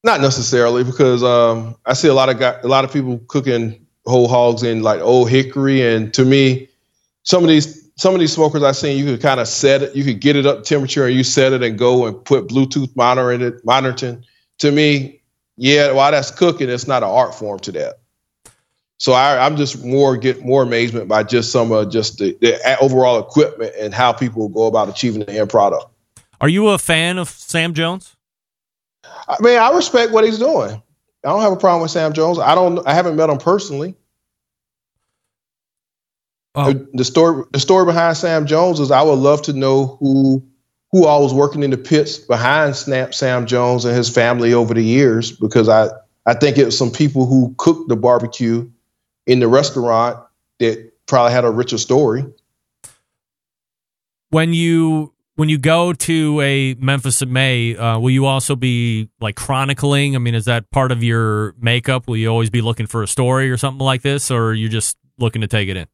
Not necessarily, because um, I see a lot of guy, a lot of people cooking whole hogs in like old hickory, and to me, some of these some of these smokers I've seen, you could kind of set it, you could get it up temperature, and you set it and go and put Bluetooth monitor in it, monitoring. To me, yeah, while that's cooking, it's not an art form to that. So I, I'm just more get more amazement by just some of just the, the overall equipment and how people go about achieving the end product. Are you a fan of Sam Jones? I mean, I respect what he's doing. I don't have a problem with Sam Jones. I don't. I haven't met him personally. Oh. The, the story, the story behind Sam Jones is, I would love to know who who all was working in the pits behind Snap Sam Jones and his family over the years, because I I think it was some people who cooked the barbecue in the restaurant that probably had a richer story. When you when you go to a Memphis in May, uh, will you also be like chronicling? I mean, is that part of your makeup? Will you always be looking for a story or something like this, or are you just looking to take it in?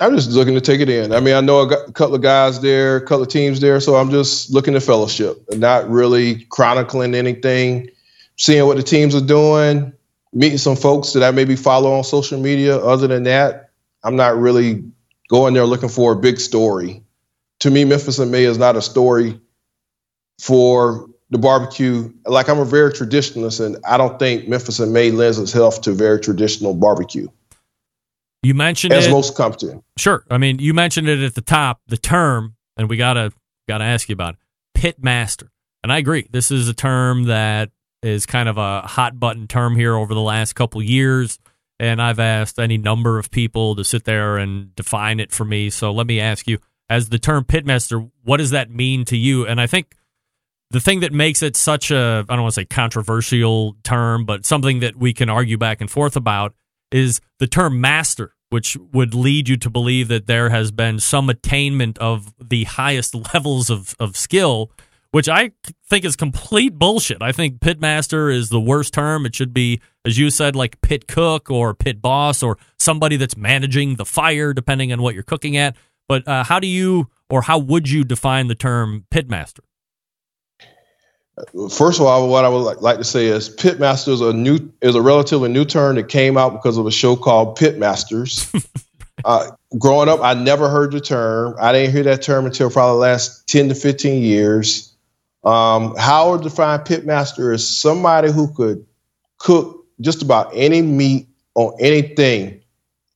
I'm just looking to take it in. I mean, I know a couple of guys there, a couple of teams there, so I'm just looking to fellowship not really chronicling anything, seeing what the teams are doing, meeting some folks that I maybe follow on social media. Other than that, I'm not really going there looking for a big story. To me, Memphis and May is not a story for the barbecue. Like I'm a very traditionalist, and I don't think Memphis and May lends itself to very traditional barbecue. You mentioned as it. most come to. Sure. I mean, you mentioned it at the top, the term, and we gotta gotta ask you about it. Pit master. And I agree. This is a term that is kind of a hot button term here over the last couple years. And I've asked any number of people to sit there and define it for me. So let me ask you, as the term pitmaster, what does that mean to you? And I think the thing that makes it such a I don't want to say controversial term, but something that we can argue back and forth about is the term master, which would lead you to believe that there has been some attainment of the highest levels of, of skill, which I think is complete bullshit. I think pitmaster is the worst term. It should be, as you said, like pit cook or pit boss or somebody that's managing the fire, depending on what you're cooking at. But uh, how do you or how would you define the term pitmaster? First of all, what I would like, to say is pitmaster is a new is a relatively new term that came out because of a show called Pitmasters. uh, growing up, I never heard the term. I didn't hear that term until probably the last ten to fifteen years. Um, Howard defined pitmaster as somebody who could cook just about any meat on anything.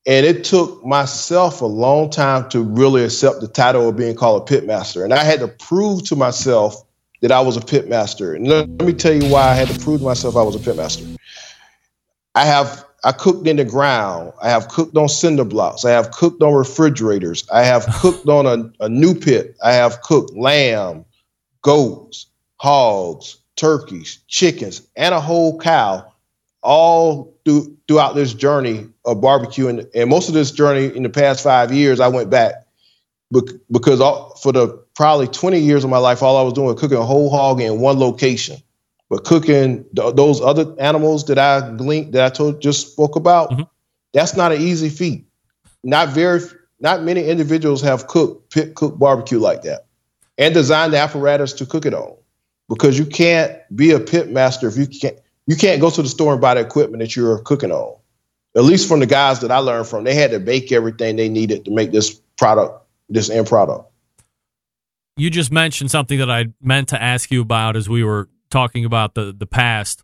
And it took myself a long time to really accept the title of being called a pitmaster. And I had to prove to myself that I was a pitmaster. And let, let me tell you why I had to prove to myself I was a pitmaster. I have I cooked in the ground. I have cooked on cinder blocks. I have cooked on refrigerators. I have cooked on a, a new pit. I have cooked lamb, goats, hogs, turkeys, chickens, and a whole cow all through, throughout this journey of barbecue. And, and most of this journey in the past five years, I went back because all, for the probably 20 years of my life, all I was doing was cooking a whole hog in one location. But cooking th- those other animals that I gleaned, that I told just spoke about, mm-hmm. that's not an easy feat. Not very, not many individuals have cooked pit cooked barbecue like that, and design the apparatus to cook it on. Because you can't be a pit master if you can't you can't go to the store and buy the equipment that you're cooking on. At least from the guys that I learned from, they had to bake everything they needed to make this product, this end product. You just mentioned something that I meant to ask you about as we were talking about the the past.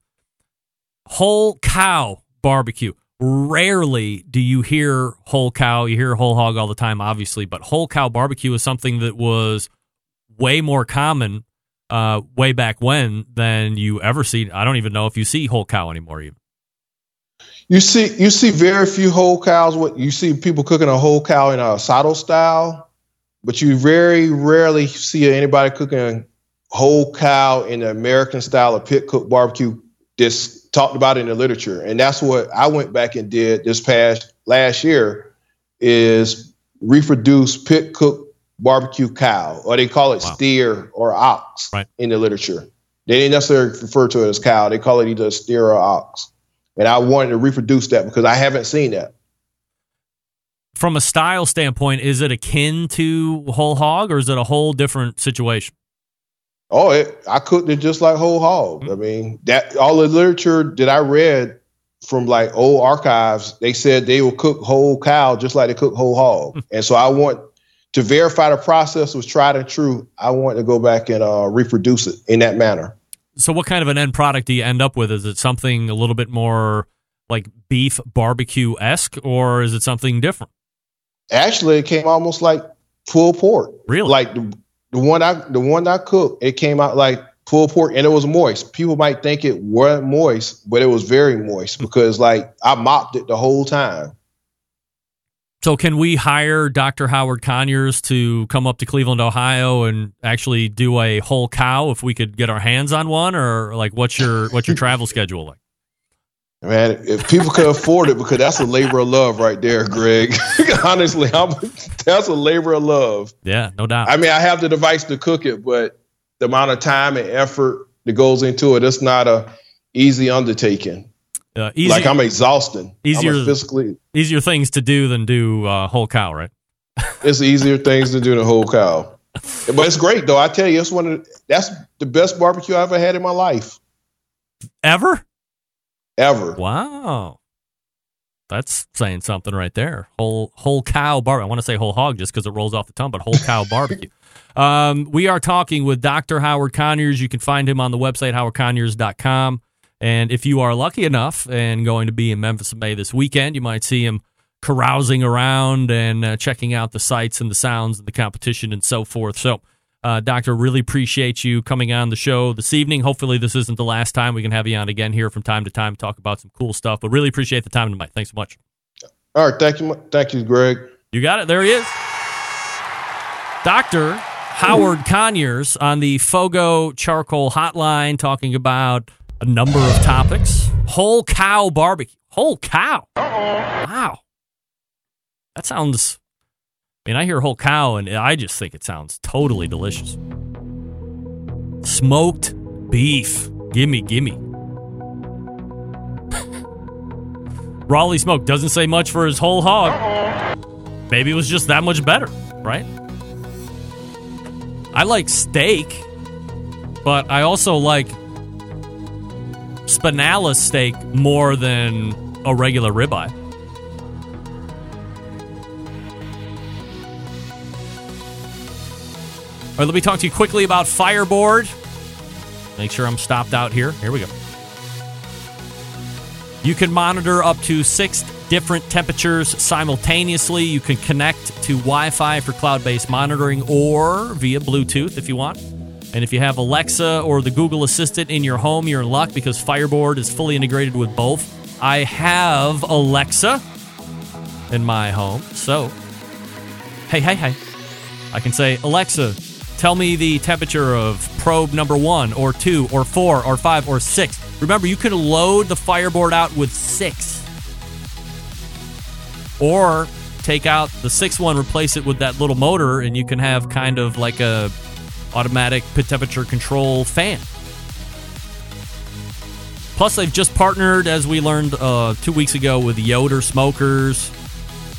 Whole cow barbecue. Rarely do you hear whole cow. You hear whole hog all the time, obviously, but whole cow barbecue is something that was way more common uh, way back when than you ever see. I don't even know if you see whole cow anymore. Even You see, you see very few whole cows. What you see people cooking a whole cow in a saddle style, but you very rarely see anybody cooking whole cow in the American style of pit cook barbecue. This talked about in the literature, and that's what I went back and did this past last year. Is reproduce pit cook barbecue cow, or they call it steer or ox Right. in the literature. They didn't necessarily refer to it as cow. They call it either steer or ox. And I wanted to reproduce that because I haven't seen that. from a style standpoint, is it akin to whole hog or is it a whole different situation? Oh, it, I cooked it just like whole hog. Mm-hmm. I mean, that all the literature that I read from like old archives, they said they will cook whole cow just like they cook whole hog. Hmm. and so I want to verify the process was tried and true. I want to go back and uh, reproduce it in that manner. So, what kind of an end product do you end up with? Is it something a little bit more like beef barbecue esque, or is it something different? Actually, it came almost like pulled pork. Really? Like the, the one I the one I cooked, it came out like pulled pork, and it was moist. People might think it wasn't moist, but it was very moist because like I mopped it the whole time. So, can we hire Dr. Howard Conyers to come up to Cleveland, Ohio, and actually do a whole cow if we could get our hands on one, or like what's your what's your travel schedule like? Man, if people could afford it, because that's a labor of love right there, Greg. Honestly, I'm, that's a labor of love. Yeah, no doubt. I mean, I have the device to cook it, but the amount of time and effort that goes into it, it's not a easy undertaking. Uh, like I'm exhausting. Easier- I'm physically. easier things to do than do uh, whole cow, right? It's easier things to do than whole cow. But it's great though. I tell you, it's one of the, that's the best barbecue I ever had in my life. Ever? Ever. Wow. That's saying something right there. Whole whole cow bar. I want to say whole hog just because it rolls off the tongue, but whole cow barbecue. Um, we are talking with Dr. Howard Conyers. You can find him on the website howardconyers.com. And if you are lucky enough and going to be in Memphis May this weekend, you might see him carousing around and uh, checking out the sights and the sounds and the competition and so forth. So, uh, Doctor, really appreciate you coming on the show this evening. Hopefully, this isn't the last time. We can have you on again here from time to time, talk about some cool stuff. But really appreciate the time tonight. Thanks so much. All right, thank you, thank you, Greg. You got it. There he is. Dr. Howard Conyers on the Fogo Charcoal Hotline talking about a number of topics. Whole cow barbecue. Whole cow. Wow. That sounds. I mean, I hear whole cow and I just think it sounds totally delicious. Smoked beef. Gimme, gimme. Raleigh Smoke doesn't say much for his whole hog. Maybe it was just that much better, right? I like steak, but I also like spinalis steak more than a regular ribeye. All right, let me talk to you quickly about Fireboard. Make sure I'm stopped out here. Here we go. You can monitor up to six different temperatures simultaneously. You can connect to Wi Fi for cloud based monitoring or via Bluetooth if you want. And if you have Alexa or the Google Assistant in your home, you're in luck because Fireboard is fully integrated with both. I have Alexa in my home. So, hey, hey, hey. I can say, Alexa, tell me the temperature of probe number one, or two, or four, or five, or six. Remember, you can load the Fireboard out with six. Or take out the sixth one, replace it with that little motor, and you can have kind of like a automatic pit temperature control fan. Plus, they've just partnered, as we learned uh, two weeks ago, with Yoder Smokers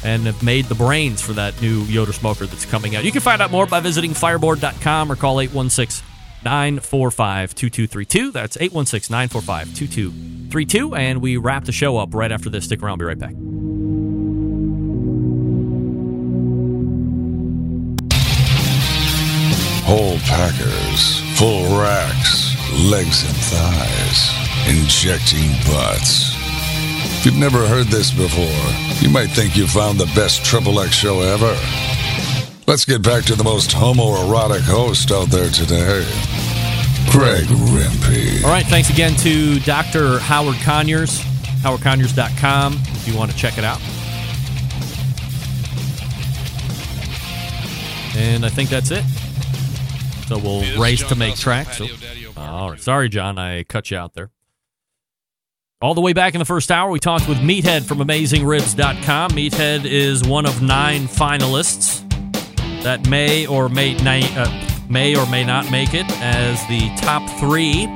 and have made the brains for that new Yoder smoker that's coming out. You can find out more by visiting fireboard.com or call 816 945 2232. That's 816 945 2232. And we wrap the show up right after this. Stick around, be right back. Whole packers, full racks, legs and thighs, injecting butts. If you've never heard this before, you might think you found the best Triple X show ever. Let's get back to the most homoerotic host out there today, Greg Rempe. All right, thanks again to Dr. Howard Conyers, howardconyers.com, if you want to check it out. And I think that's it. So we'll Hey, race to make Dawson, tracks. Patio Daddy all right. Sorry, John. I cut you out there. All the way back in the first hour, we talked with Meathead from AmazingRibs.com. Meathead is one of nine finalists that may or may, uh, may or may not make it as the top three,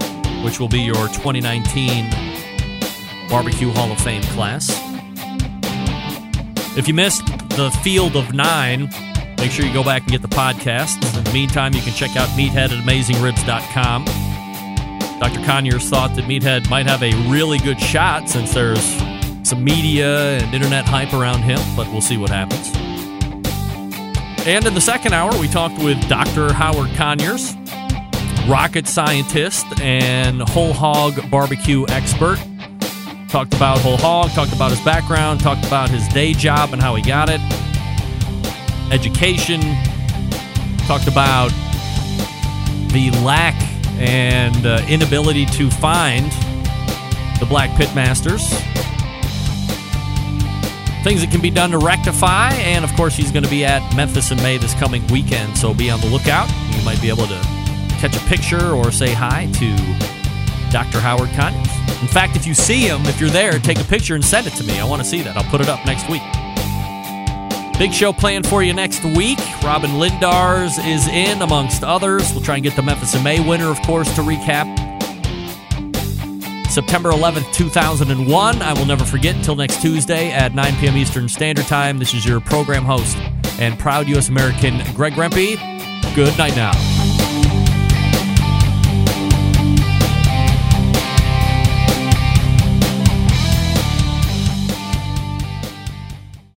which will be your 2019 Barbecue Hall of Fame class. If you missed the field of nine, make sure you go back and get the podcast. In the meantime, you can check out Meathead at AmazingRibs.com. Dr. Conyers thought that Meathead might have a really good shot since there's some media and internet hype around him, but we'll see what happens. And in the second hour, we talked with Dr. Howard Conyers, rocket scientist and whole hog barbecue expert. Talked about whole hog, talked about his background, talked about his day job and how he got it, education, talked about the lack and uh, inability to find the Black Pit Masters. Things that can be done to rectify, and of course, he's going to be at Memphis in May this coming weekend, so be on the lookout. You might be able to catch a picture or say hi to Dr. Howard Conyers. In fact, if you see him, if you're there, take a picture and send it to me. I want to see that. I'll put it up next week. Big show planned for you next week. Robyn Lindars is in, amongst others. We'll try and get the Memphis in May winner, of course, to recap. September 11th, 2001. I will never forget until next Tuesday at 9 p.m. Eastern Standard Time. This is your program host and proud U.S. American, Greg Rempe. Good night now.